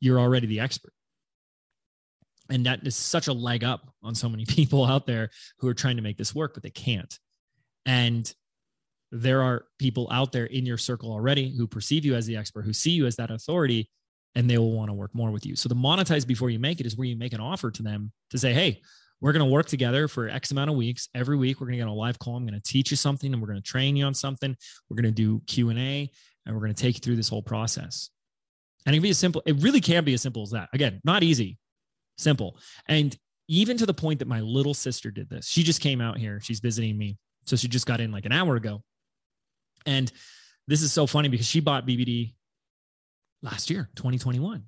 you're already the expert. And that is such a leg up on so many (laughs) people out there who are trying to make this work but they can't. And there are people out there in your circle already who perceive you as the expert who see you as that authority and they will want to work more with you. So the monetize before you make it is where you make an offer to them to say hey we're going to work together for x amount of weeks every week we're going to get on a live call i'm going to teach you something and we're going to train you on something we're going to do q&a and we're going to take you through this whole process and it can be as simple it really can be as simple as that again not easy Simple. And even to the point that my little sister did this. She just came out here. She's visiting me. So she just got in like an hour ago. And this is so funny because she bought BBD last year, 2021.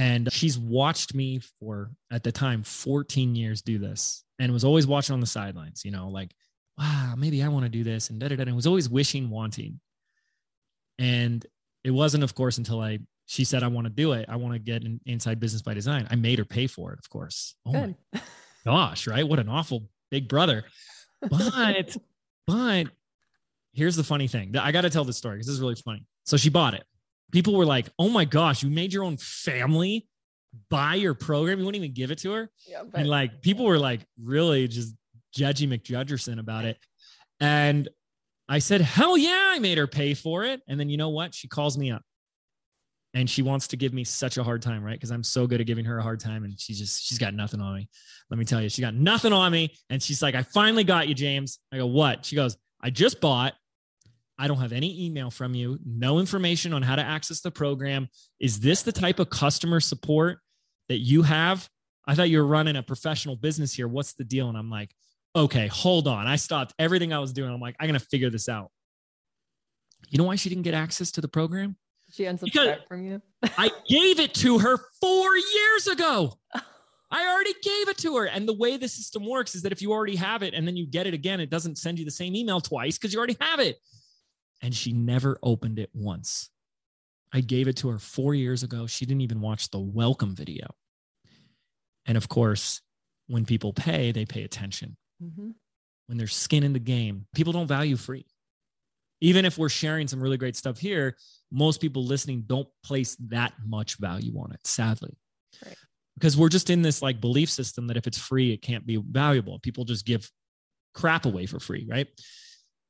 And she's watched me for, at the time, 14 years do this and was always watching on the sidelines, you know, like, wow, maybe I want to do this and da da da. And was always wishing, wanting. And it wasn't, of course, until I she said, I want to do it. I want to get an inside business by design. I made her pay for it, of course. Oh Good. my (laughs) gosh, right? What an awful big brother. But, (laughs) but here's the funny thing. I got to tell this story because this is really funny. So she bought it. People were like, oh my gosh, you made your own family buy your program. You wouldn't even give it to her. Yeah, but- and like people were like really just judgy McJudgerson about it. And I said, hell yeah, I made her pay for it. And then you know what? She calls me up and she wants to give me such a hard time, right? Because I'm so good at giving her a hard time, and she's just she's got nothing on me. Let me tell you, she got nothing on me, and she's like, "I finally got you, James." I go, "What?" She goes, "I just bought. I don't have any email from you, no information on how to access the program. Is this the type of customer support that you have? I thought you were running a professional business here. What's the deal?" And I'm like, "Okay, hold on." I stopped everything I was doing. I'm like, "I'm gonna figure this out." You know why she didn't get access to the program? She unsubscribed from you. I gave it to her four years ago. (laughs) I already gave it to her. And the way the system works is that if you already have it and then you get it again, it doesn't send you the same email twice because you already have it. And she never opened it once. I gave it to her four years ago. She didn't even watch the welcome video. And of course, when people pay, they pay attention. Mm-hmm. When there's skin in the game, people don't value free even if we're sharing some really great stuff here, most people listening don't place that much value on it, sadly. Right. Because we're just in this like belief system that if it's free, it can't be valuable. People just give crap away for free, right?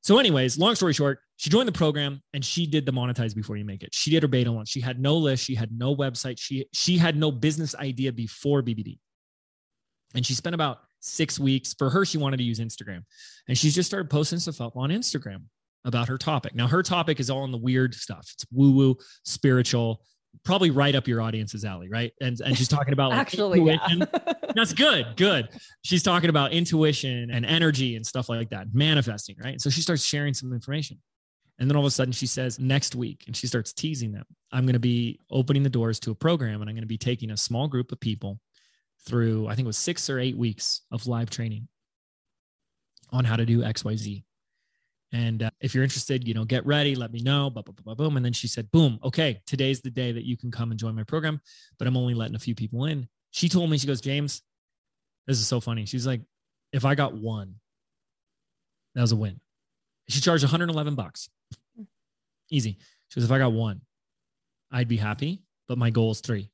So, anyways, long story short, she joined the program and she did the monetize before you make it. She did her beta launch. She had no list, she had no website, she she had no business idea before BBD. And she spent about six weeks. For her, she wanted to use Instagram. And she just started posting stuff up on Instagram about her topic. Now, her topic is all in the weird stuff. It's woo woo, spiritual, probably right up your audience's alley, right? And and she's talking about like actually. Yeah. (laughs) That's good, good. She's talking about intuition and energy and stuff like that, manifesting, right? So she starts sharing some information. And then all of a sudden she says, next week, and she starts teasing them, I'm going to be opening the doors to a program and I'm going to be taking a small group of people through, I think it was six or eight weeks of live training on how to do XYZ. And uh, if you're interested, you know, get ready, let me know, blah, blah, blah, boom. And then she said, boom, okay, today's the day that you can come and join my program, but I'm only letting a few people in. She told me, she goes, James, this is so funny. She's like, if I got one, that was a win. She charged 111 bucks. Easy. She goes, if I got one, I'd be happy, but my goal is three.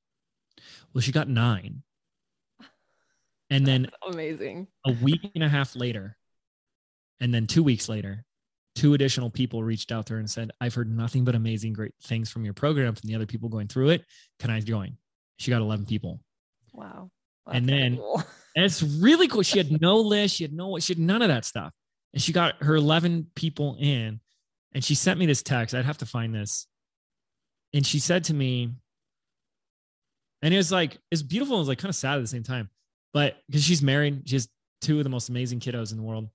Well, she got nine. And then (laughs) amazing. A week and a half later, and then two weeks later, two additional people reached out there and said, I've heard nothing but amazing, great things from your program, from the other people going through it. Can I join? She got 11 people. Wow. and then cool. (laughs) and it's really cool. She had no list. She had no, she had none of that stuff. And she got her 11 people in and she sent me this text. I'd have to find this. And she said to me, and it was like, it's beautiful. It was like kind of sad at the same time, but because she's married, she has two of the most amazing kiddos in the world.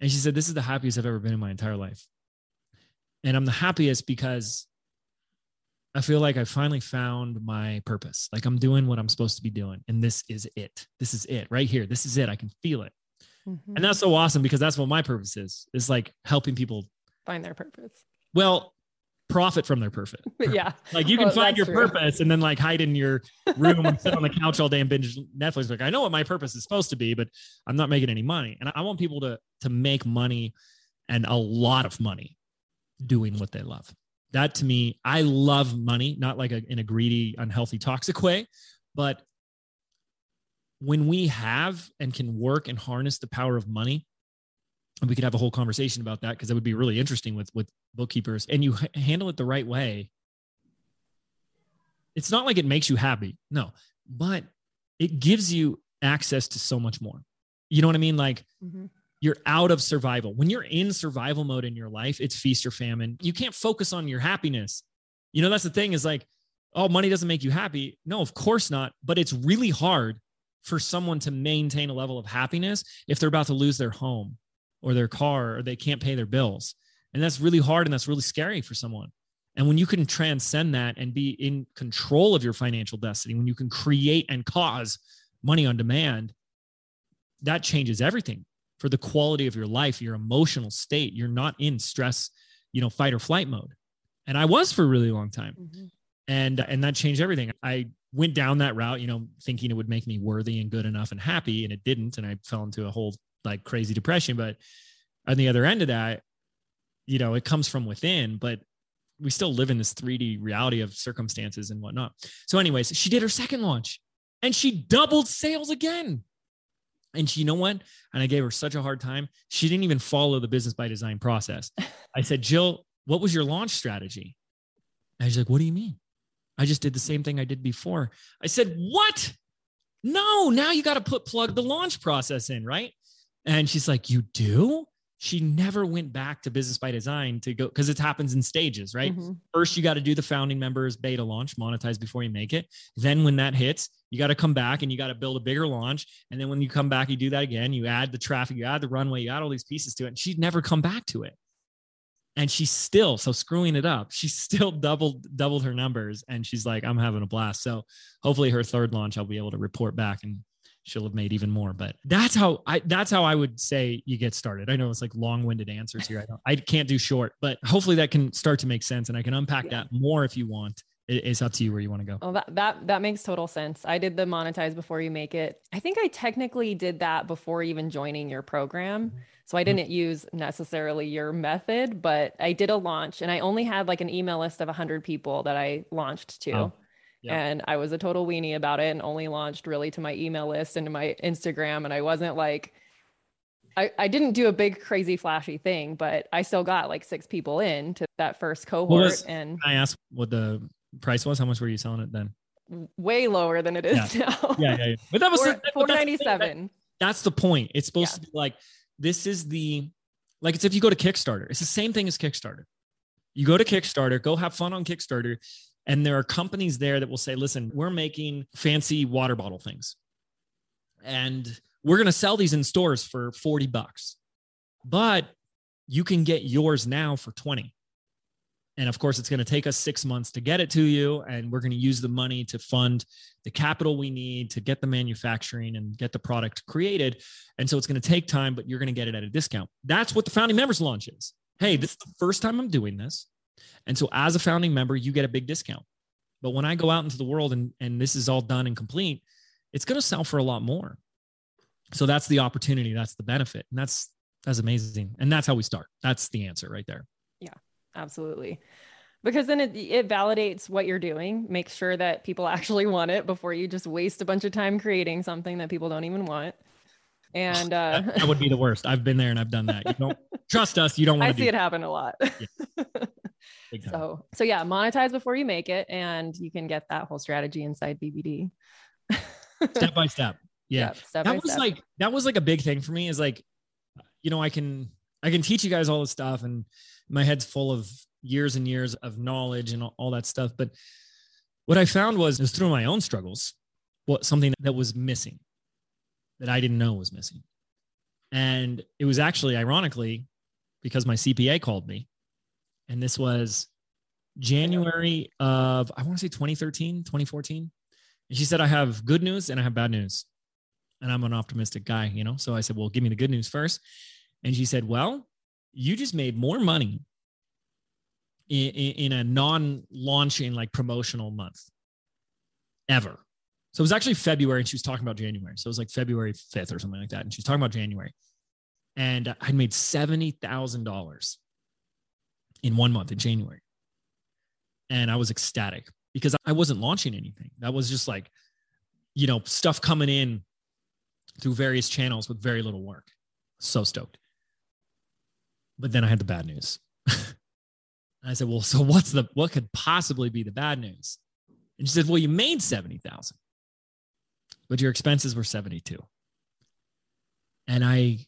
And she said, This is the happiest I've ever been in my entire life. And I'm the happiest because I feel like I finally found my purpose. Like I'm doing what I'm supposed to be doing. And this is it. This is it right here. This is it. I can feel it. Mhm. And that's so awesome because that's what my purpose is. Is like helping people, find their purpose. well, profit from their perfect. (laughs) Yeah. Like you can Well, find your true. purpose and then like hide in your room and sit on the couch all day and binge Netflix. Like I know what my purpose is supposed to be, but I'm not making any money. And I want people to to make money and a lot of money doing what they love. That to me, I love money, not like a, in a greedy, unhealthy, toxic way, but when we have and can work and harness the power of money, we could have a whole conversation about that because that would be really interesting with with bookkeepers, and you handle it the right way. It's not like it makes you happy, no, but it gives you access to so much more. You know what I mean? Like Mhm. you're out of survival. When you're in survival mode in your life, it's feast or famine. You can't focus on your happiness. You know, that's the thing is like, oh, money doesn't make you happy. No, of course not. But it's really hard for someone to maintain a level of happiness if they're about to lose their home or their car or they can't pay their bills. And that's really hard and that's really scary for someone. And when you can transcend that and be in control of your financial destiny, when you can create and cause money on demand, that changes everything for the quality of your life, your emotional state. You're not in stress, you know, fight or flight mode. And I was for a really long time. Mhm. And and that changed everything. I went down that route, you know, thinking it would make me worthy and good enough and happy, and it didn't. And I fell into a whole like crazy depression. But on the other end of that, you know, it comes from within, but we still live in this 3D reality of circumstances and whatnot. So, anyways, she did her second launch and she doubled sales again. And she, you know what? And I gave her such a hard time. She didn't even follow the business by design process. (laughs) I said, Jill, what was your launch strategy? And she's like, What do you mean? I just did the same thing I did before. I said, What? No, now you got to put plug the launch process in, right? And she's like, You do? She never went back to business by design to go because it happens in stages, right? Mhm. First, you got to do the founding members beta launch, monetize before you make it. Then, when that hits, you got to come back and you got to build a bigger launch. And then, when you come back, you do that again. You add the traffic, you add the runway, you add all these pieces to it. And she'd never come back to it. And she's still so screwing it up. She's (laughs) still doubled doubled her numbers, and she's like, "I'm having a blast." So, hopefully, her third launch, I'll be able to report back and she'll have made even more. But that's how I that's how I would say you get started. I know it's like long-winded answers here. I don't I can't do short, but hopefully that can start to make sense and I can unpack Yeah. that more if you want. It- it's up to you where you want to go. Well, that, that that makes total sense. I did the monetize before you make it. I think I technically did that before even joining your program. So I Mm-hmm. didn't use necessarily your method, but I did a launch and I only had like an email list of 100 people that I launched to. Oh, yeah. And I was a total weenie about it and only launched really to my email list and to my Instagram. And I wasn't like, I, I didn't do a big, crazy, flashy thing, but I still got like six people in to that first cohort was- and I asked what the price was? How much were you selling it then? way lower than it is now. Yeah, yeah, yeah. But that was Four- thing, that- 497. that's the point. It's supposed Yeah. to be like this is the like it's if you go to Kickstarter. It's the same thing as Kickstarter. You go to Kickstarter, go have fun on Kickstarter, and there are companies there that will say, "Listen, we're making fancy water bottle things, and we're going to sell these in stores for forty bucks, but you can get yours now for twenty. And of course, it's going to take us six months to get it to you. And we're going to use the money to fund the capital we need to get the manufacturing and get the product created. And so it's going to take time, but you're going to get it at a discount. That's what the founding members launch is. Hey, this is the first time I'm doing this. And so as a founding member, you get a big discount. But when I go out into the world and, and this is all done and complete, it's going to sell for a lot more. So that's the opportunity. That's the benefit. And that's, that's amazing. And that's how we start. That's the answer right there. Yeah, absolutely. Because then it, it validates what you're doing, makes sure that people (laughs) actually want it before you just waste a bunch of time creating something that people don't even want. And (laughs) uh, That, that would be the worst. I've been there and I've done that. You don't (laughs) trust us. You don't want to I see it happen a lot. time. So, so yeah, monetize before you make it, and you can get that whole strategy inside BBD. (laughs) step by step. Yeah. Yep, step that was step. like that was like a big thing for me is like you know i can i can teach you guys all this stuff and my head's full of years and years of knowledge and all, all that stuff but what i found was was through my own struggles what something that was missing that i didn't know was missing and it was actually ironically because my cpa called me and this was january of i want to say 2013 2014 and she said i have good news and i have bad news And I'm an optimistic guy, you know? So I said, well, give me the good news first. And she said, well, you just made more money in, in, in a non launching, like promotional month ever. So it was actually February and she was talking about January. So it was like February 5th or something like that. And she's talking about January. And I'd made $70,000 in one month in January. And I was ecstatic because I wasn't launching anything. That was just like, you know, stuff coming in through various channels with very little work. So stoked. But then I had the bad news. (laughs) I said, "Well, so what's the what could possibly be the bad news?" And she said, "Well, you made 70,000. But your expenses were 72." And I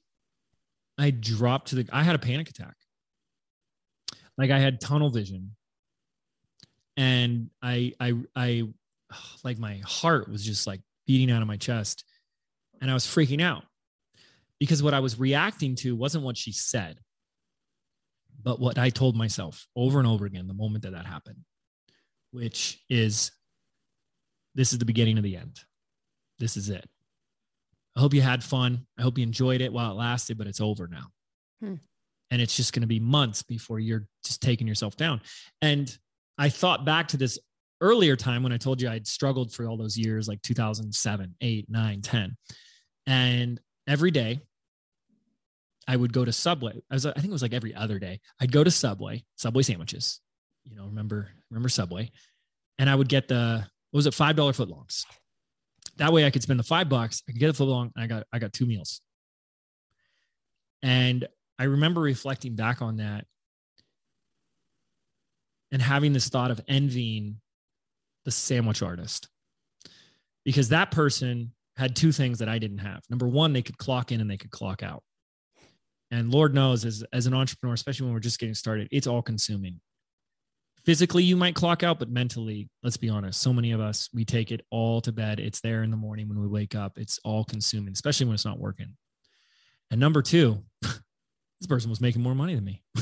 I dropped to the I had a panic attack. Like I had tunnel vision. And I I I like my heart was just like beating out of my chest and I was freaking out because what I was reacting to wasn't what she said, but what I told myself over and over again the moment that that happened, which is this is the beginning of the end. This is it. I hope you had fun. I hope you enjoyed it while it lasted, but it's over now. Hmm. And it's just going to be months before you're just taking yourself down. And I thought back to this earlier time when I told you I'd struggled for all those years, like 2007, 8, 9, 10. And every day I would go to Subway. I was, I think it was like every other day. I'd go to Subway, Subway sandwiches. You know, remember, remember Subway. And I would get the, what was it, $5 footlongs. That way I could spend the five bucks. I could get a footlong and I got, I got two meals. And I remember reflecting back on that and having this thought of envying the sandwich artist because that person had two things that I didn't have. Number one, they could clock in and they could clock out. And Lord knows, as, as an entrepreneur, especially when we're just getting started, it's all consuming. Physically, you might clock out, but mentally, let's be honest, so many of us, we take it all to bed. It's there in the morning when we wake up. It's all consuming, especially when it's not working. And number two, (laughs) this person was making more money than me. (laughs)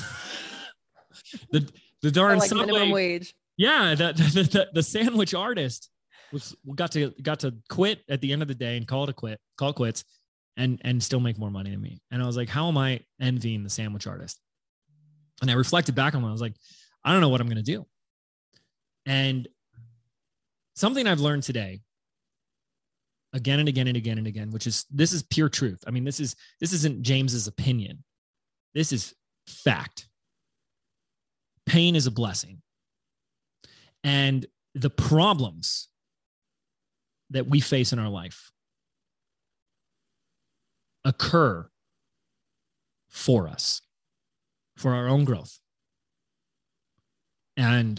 the the darn like subway, minimum wage. Yeah, the, (laughs) the, the, the sandwich artist was got to got to quit at the end of the day and call it a quit, call quits, and and still make more money than me. And I was like, how am I envying the sandwich artist? And I reflected back on it. I was like, I don't know what I'm gonna do. And something I've learned today, again and again and again and again, which is this is pure truth. I mean, this is this isn't James's opinion. This is fact. Pain is a blessing. And the problems that we face in our life occur for us, for our own growth. And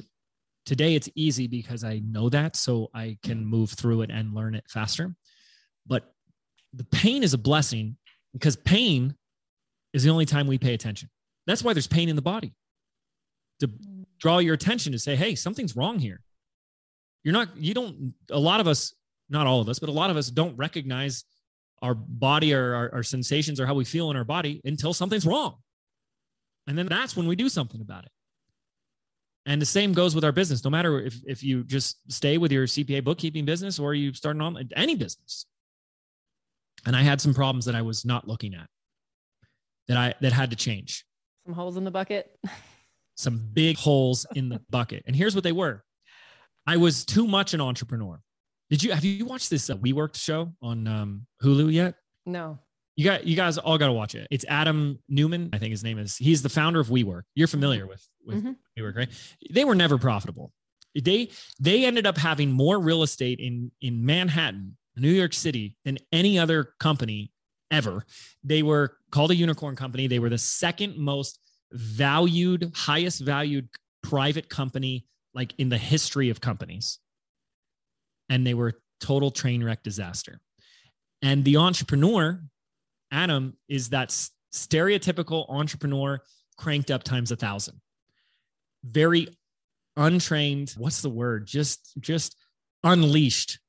today it's easy because I know that, so I can move through it and learn it faster. But the pain is a blessing because pain is the only time we pay attention. That's why there's pain in the body to draw your attention to say, hey, something's wrong here. You're not, you don't, a lot of us not all of us, but a lot of us don't recognize our body or our, our, sensations or how we feel in our body until something's wrong. And then that's when we do something about it. And the same goes with our business. No matter if, if you just stay with your CPA bookkeeping business or you start on any business. And I had some problems that I was not looking at that I that had to change. Some holes in the bucket. some big holes in the (laughs) bucket. And here's what they were. I was too much an entrepreneur. Did you have you watched this uh, WeWork show on um, Hulu yet? No. You got you guys all got to watch it. It's Adam Neumann, I think his name is. He's the founder of WeWork. You're familiar with with mm-hmm. WeWork, right? They were never profitable. They they ended up having more real estate in in Manhattan, New York City, than any other company ever. They were called a unicorn company. They were the second most valued, highest valued private company like in the history of companies and they were total train wreck disaster. And the entrepreneur, Adam, is that stereotypical entrepreneur cranked up times a thousand. Very untrained. What's the word? Just, just unleashed.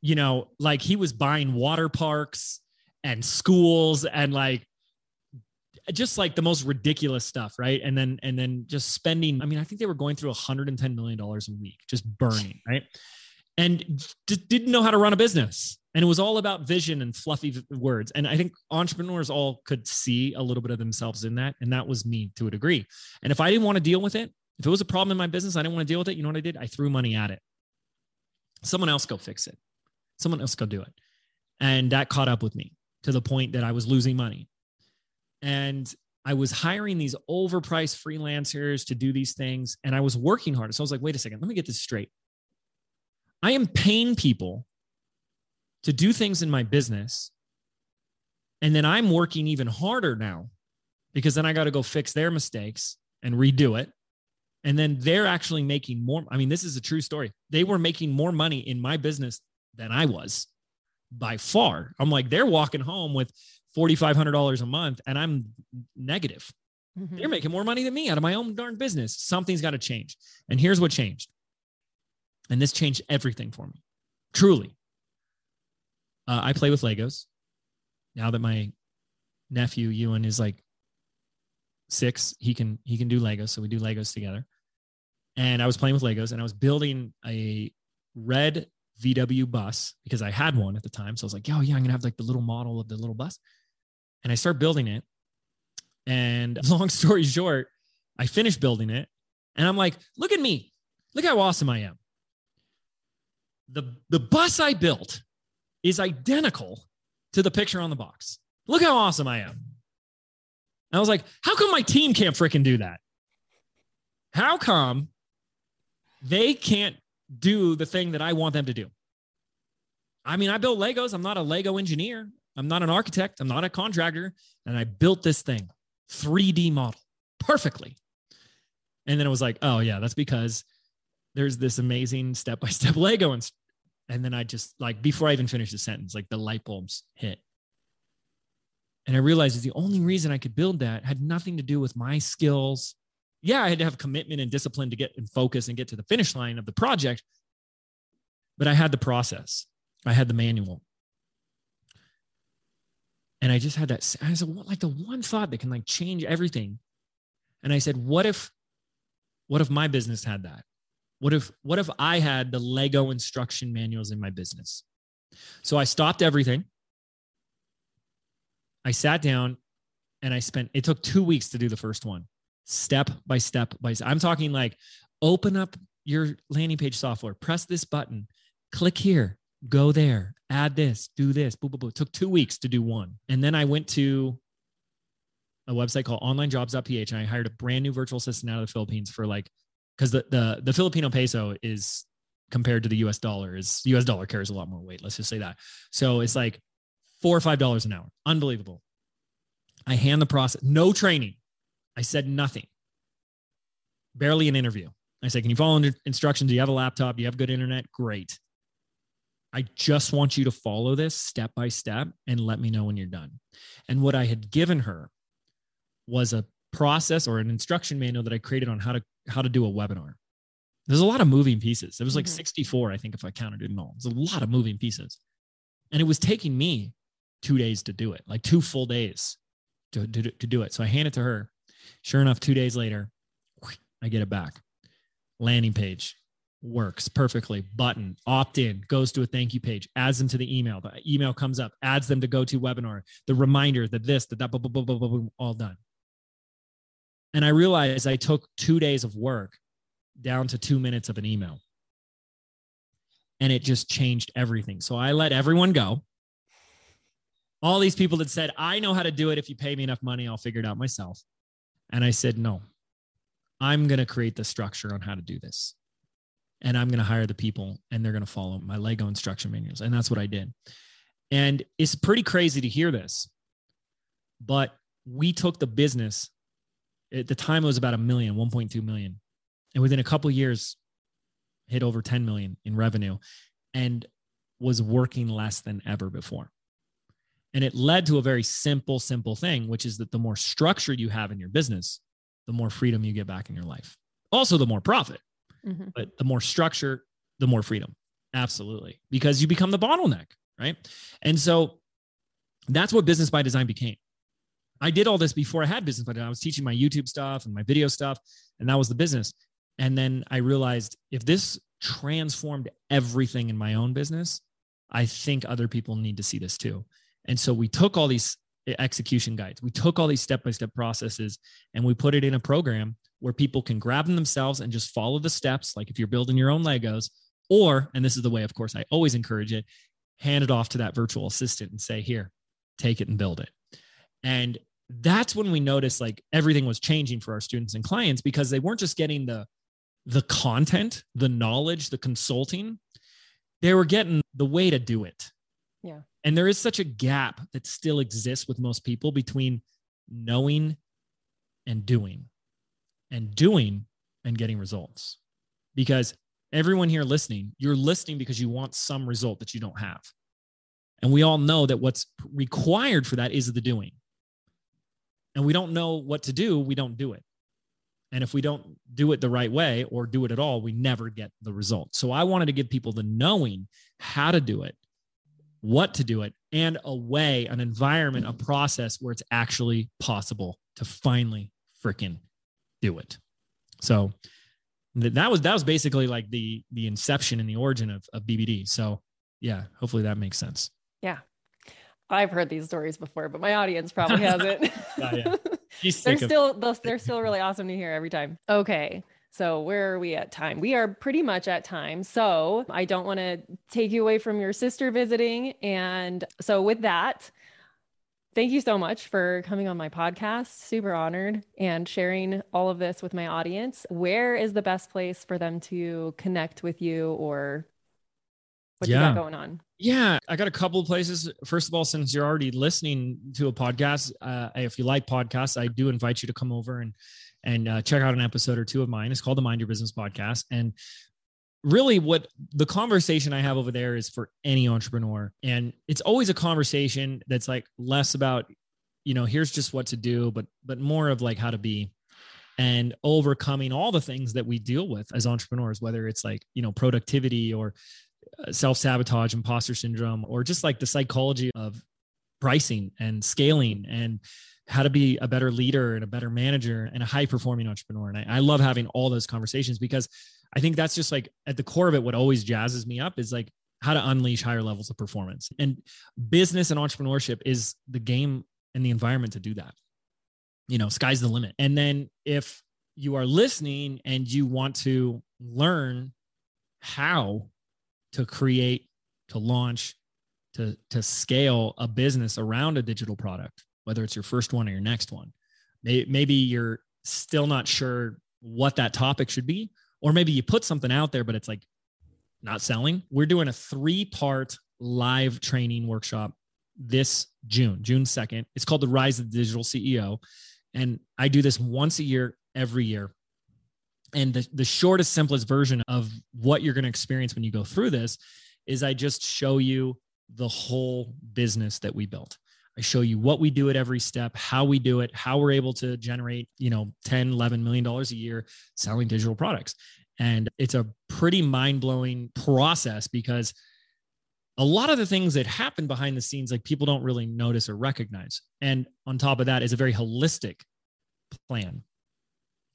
You know, like he was buying water parks and schools and like just like the most ridiculous stuff, right? And then and then just spending. I mean, I think they were going through 110 million dollars a week, just burning, right? and just didn't know how to run a business. And it was all about vision and fluffy words. And I think entrepreneurs all could see a little bit of themselves in that. And that was me to a degree. And if I didn't want to deal with it, if it was a problem in my business, I didn't want to deal with it. You know what I did? I threw money at it. Someone else go fix it. Someone else go do it. And that caught up with me to the point that I was losing money. And I was hiring these overpriced freelancers to do these things and I was working hard. So I was like, wait a second, let me get this straight. I am paying people to do things in my business. And then I'm working even harder now because then I got to go fix their mistakes and redo it. And then they're actually making more. I mean, this is a true story. They were making more money in my business than I was by far. I'm like, they're walking home with $4,500 a month and I'm negative. Mm-hmm. They're making more money than me out of my own darn business. Something's got to change. And here's what changed. And this changed everything for me, truly. Uh, I play with Legos now that my nephew Ewan is like six. He can he can do Legos, so we do Legos together. And I was playing with Legos, and I was building a red VW bus because I had one at the time. So I was like, "Yo, yeah, I'm gonna have like the little model of the little bus," and I start building it. And (laughs) long story short, I finished building it, and I'm like, "Look at me! Look how awesome I am!" the, the bus I built is identical to the picture on the box. Look how awesome I am. And I was like, how come my team can't freaking do that? How come they can't do the thing that I want them to do? I mean, I built Legos. I'm not a Lego engineer. I'm not an architect. I'm not a contractor. And I built this thing, 3D model, perfectly. And then it was like, oh, yeah, that's because there's this amazing step by step Lego. And, and then I just like, before I even finished the sentence, like the light bulbs hit. And I realized the only reason I could build that had nothing to do with my skills. Yeah, I had to have commitment and discipline to get and focus and get to the finish line of the project. But I had the process, I had the manual. And I just had that, I said, like the one thought that can like change everything. And I said, what if, what if my business had that? What if what if I had the Lego instruction manuals in my business? So I stopped everything. I sat down and I spent it took 2 weeks to do the first one. Step by step by I'm talking like open up your landing page software, press this button, click here, go there, add this, do this, boo, boo, boo. It took two weeks to do one. And then I went to a website called onlinejobs.ph and I hired a brand new virtual assistant out of the Philippines for like because the, the the Filipino peso is compared to the US dollar is US dollar carries a lot more weight. Let's just say that. So it's like four or five dollars an hour. Unbelievable. I hand the process, no training. I said nothing. Barely an interview. I said, Can you follow instructions? Do you have a laptop? Do you have good internet? Great. I just want you to follow this step by step and let me know when you're done. And what I had given her was a process or an instruction manual that I created on how to how to do a webinar. There's a lot of moving pieces. It was like mm-hmm. 64, I think, if I counted it all. There's a lot of moving pieces. And it was taking me two days to do it, like two full days to, to, to do it. So I hand it to her. Sure enough, two days later, I get it back. Landing page works perfectly. Button, opt in, goes to a thank you page, adds them to the email. The email comes up, adds them to GoToWebinar, the reminder that this, that, that, blah, blah, blah, blah, blah, all done. And I realized I took two days of work down to two minutes of an email. And it just changed everything. So I let everyone go. All these people that said, I know how to do it. If you pay me enough money, I'll figure it out myself. And I said, no, I'm going to create the structure on how to do this. And I'm going to hire the people and they're going to follow my Lego instruction manuals. And that's what I did. And it's pretty crazy to hear this, but we took the business at the time it was about a million 1.2 million and within a couple years hit over 10 million in revenue and was working less than ever before and it led to a very simple simple thing which is that the more structure you have in your business the more freedom you get back in your life also the more profit mm-hmm. but the more structure the more freedom absolutely because you become the bottleneck right and so that's what business by design became I did all this before I had business, but I was teaching my YouTube stuff and my video stuff, and that was the business. And then I realized if this transformed everything in my own business. I think other people need to see this too. And so we took all these eh, execution guides, we took all these step by step processes, and we put it in a program where people can grab them themselves and just follow the steps. Like if you're building your own Legos, or, and this is the way, of course, I always encourage it, hand it off to that virtual assistant and say, here, take it and build it. And that's when we noticed like everything was changing for our students and clients because they weren't just getting the the content, the knowledge, the consulting, they were getting the way to do it. Yeah. And there is such a gap that still exists with most people between knowing and doing and doing and getting results. Because everyone here listening, you're listening because you want some result that you don't have. And we all know that what's required for that is the doing. And we don't know what to do, we don't do it. And if we don't do it the right way or do it at all, we never get the result. So I wanted to give people the knowing how to do it, what to do it, and a way, an environment, a mm-hmm. process where it's actually possible to finally freaking do it. So that was that was basically like the the inception and the origin of, of BBD. So yeah, hopefully that makes sense. Yeah. I've heard these stories before, but my audience probably hasn't. (laughs) yeah, yeah. (laughs) they're still they're still really awesome to hear every time. Okay. So where are we at time? We are pretty much at time. So I don't want to take you away from your sister visiting. And so with that, thank you so much for coming on my podcast. Super honored and sharing all of this with my audience. Where is the best place for them to connect with you or what yeah. you got going on? Yeah, I got a couple of places. First of all, since you're already listening to a podcast, uh, if you like podcasts, I do invite you to come over and and uh, check out an episode or two of mine. It's called the Mind Your Business Podcast, and really what the conversation I have over there is for any entrepreneur. And it's always a conversation that's like less about, you know, here's just what to do, but but more of like how to be and overcoming all the things that we deal with as entrepreneurs, whether it's like, you know, productivity or uh, self sabotage, imposter syndrome, or just like the psychology of pricing and scaling and how to be a better leader and a better manager and a high performing entrepreneur. And I, I, love having all those conversations because I think that's just like at the core of it, what always jazzes me up is like how to unleash higher levels of performance. And business and entrepreneurship is the game and the environment to do that. You know, sky's the limit. And then if you are listening and you want to learn how to create, to launch, to, to scale a business around a digital product, whether it's your first one or your next one. Maybe you're still not sure what that topic should be, or maybe you put something out there, but it's like not selling. We're doing a three part live training workshop this June, June 2nd. It's called the Rise of the Digital CEO. And I do this once a year, every year and the, the shortest simplest version of what you're going to experience when you go through this is i just show you the whole business that we built i show you what we do at every step how we do it how we're able to generate you know 10 11 million dollars a year selling digital products and it's a pretty mind-blowing process because a lot of the things that happen behind the scenes like people don't really notice or recognize and on top of that is a very holistic plan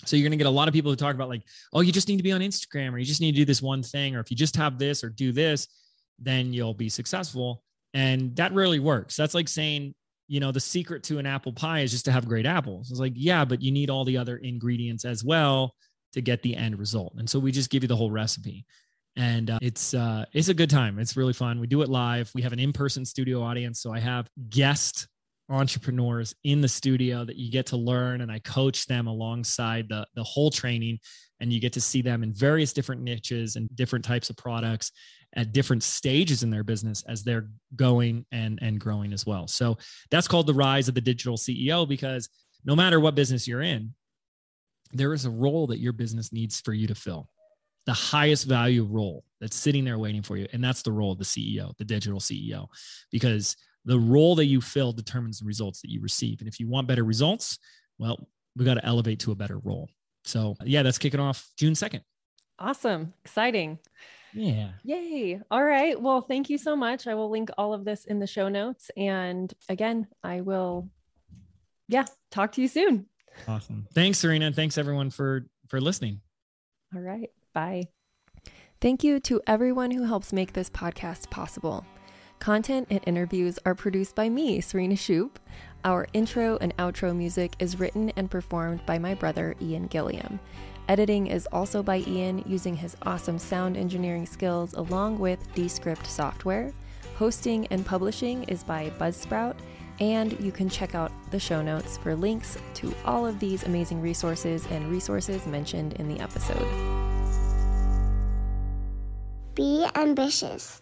so you're going to get a lot of people who talk about like, oh, you just need to be on Instagram or you just need to do this one thing. Or if you just have this or do this, then you'll be successful. And that rarely works. That's like saying, you know, the secret to an apple pie is just to have great apples. It's like, yeah, but you need all the other ingredients as well to get the end result. And so we just give you the whole recipe. And uh, it's uh, it's a good time. It's really fun. We do it live. We have an in-person studio audience, so I have guest entrepreneurs in the studio that you get to learn and I coach them alongside the the whole training and you get to see them in various different niches and different types of products at different stages in their business as they're going and and growing as well. So that's called the rise of the digital CEO because no matter what business you're in there is a role that your business needs for you to fill. The highest value role that's sitting there waiting for you and that's the role of the CEO, the digital CEO because the role that you fill determines the results that you receive. And if you want better results, well, we got to elevate to a better role. So, yeah, that's kicking off June 2nd. Awesome. Exciting. Yeah. Yay. All right. Well, thank you so much. I will link all of this in the show notes. And again, I will, yeah, talk to you soon. Awesome. Thanks, Serena. Thanks everyone for for listening. All right. Bye. Thank you to everyone who helps make this podcast possible. Content and interviews are produced by me, Serena Shoup. Our intro and outro music is written and performed by my brother, Ian Gilliam. Editing is also by Ian using his awesome sound engineering skills along with Descript software. Hosting and publishing is by Buzzsprout, and you can check out the show notes for links to all of these amazing resources and resources mentioned in the episode. Be ambitious.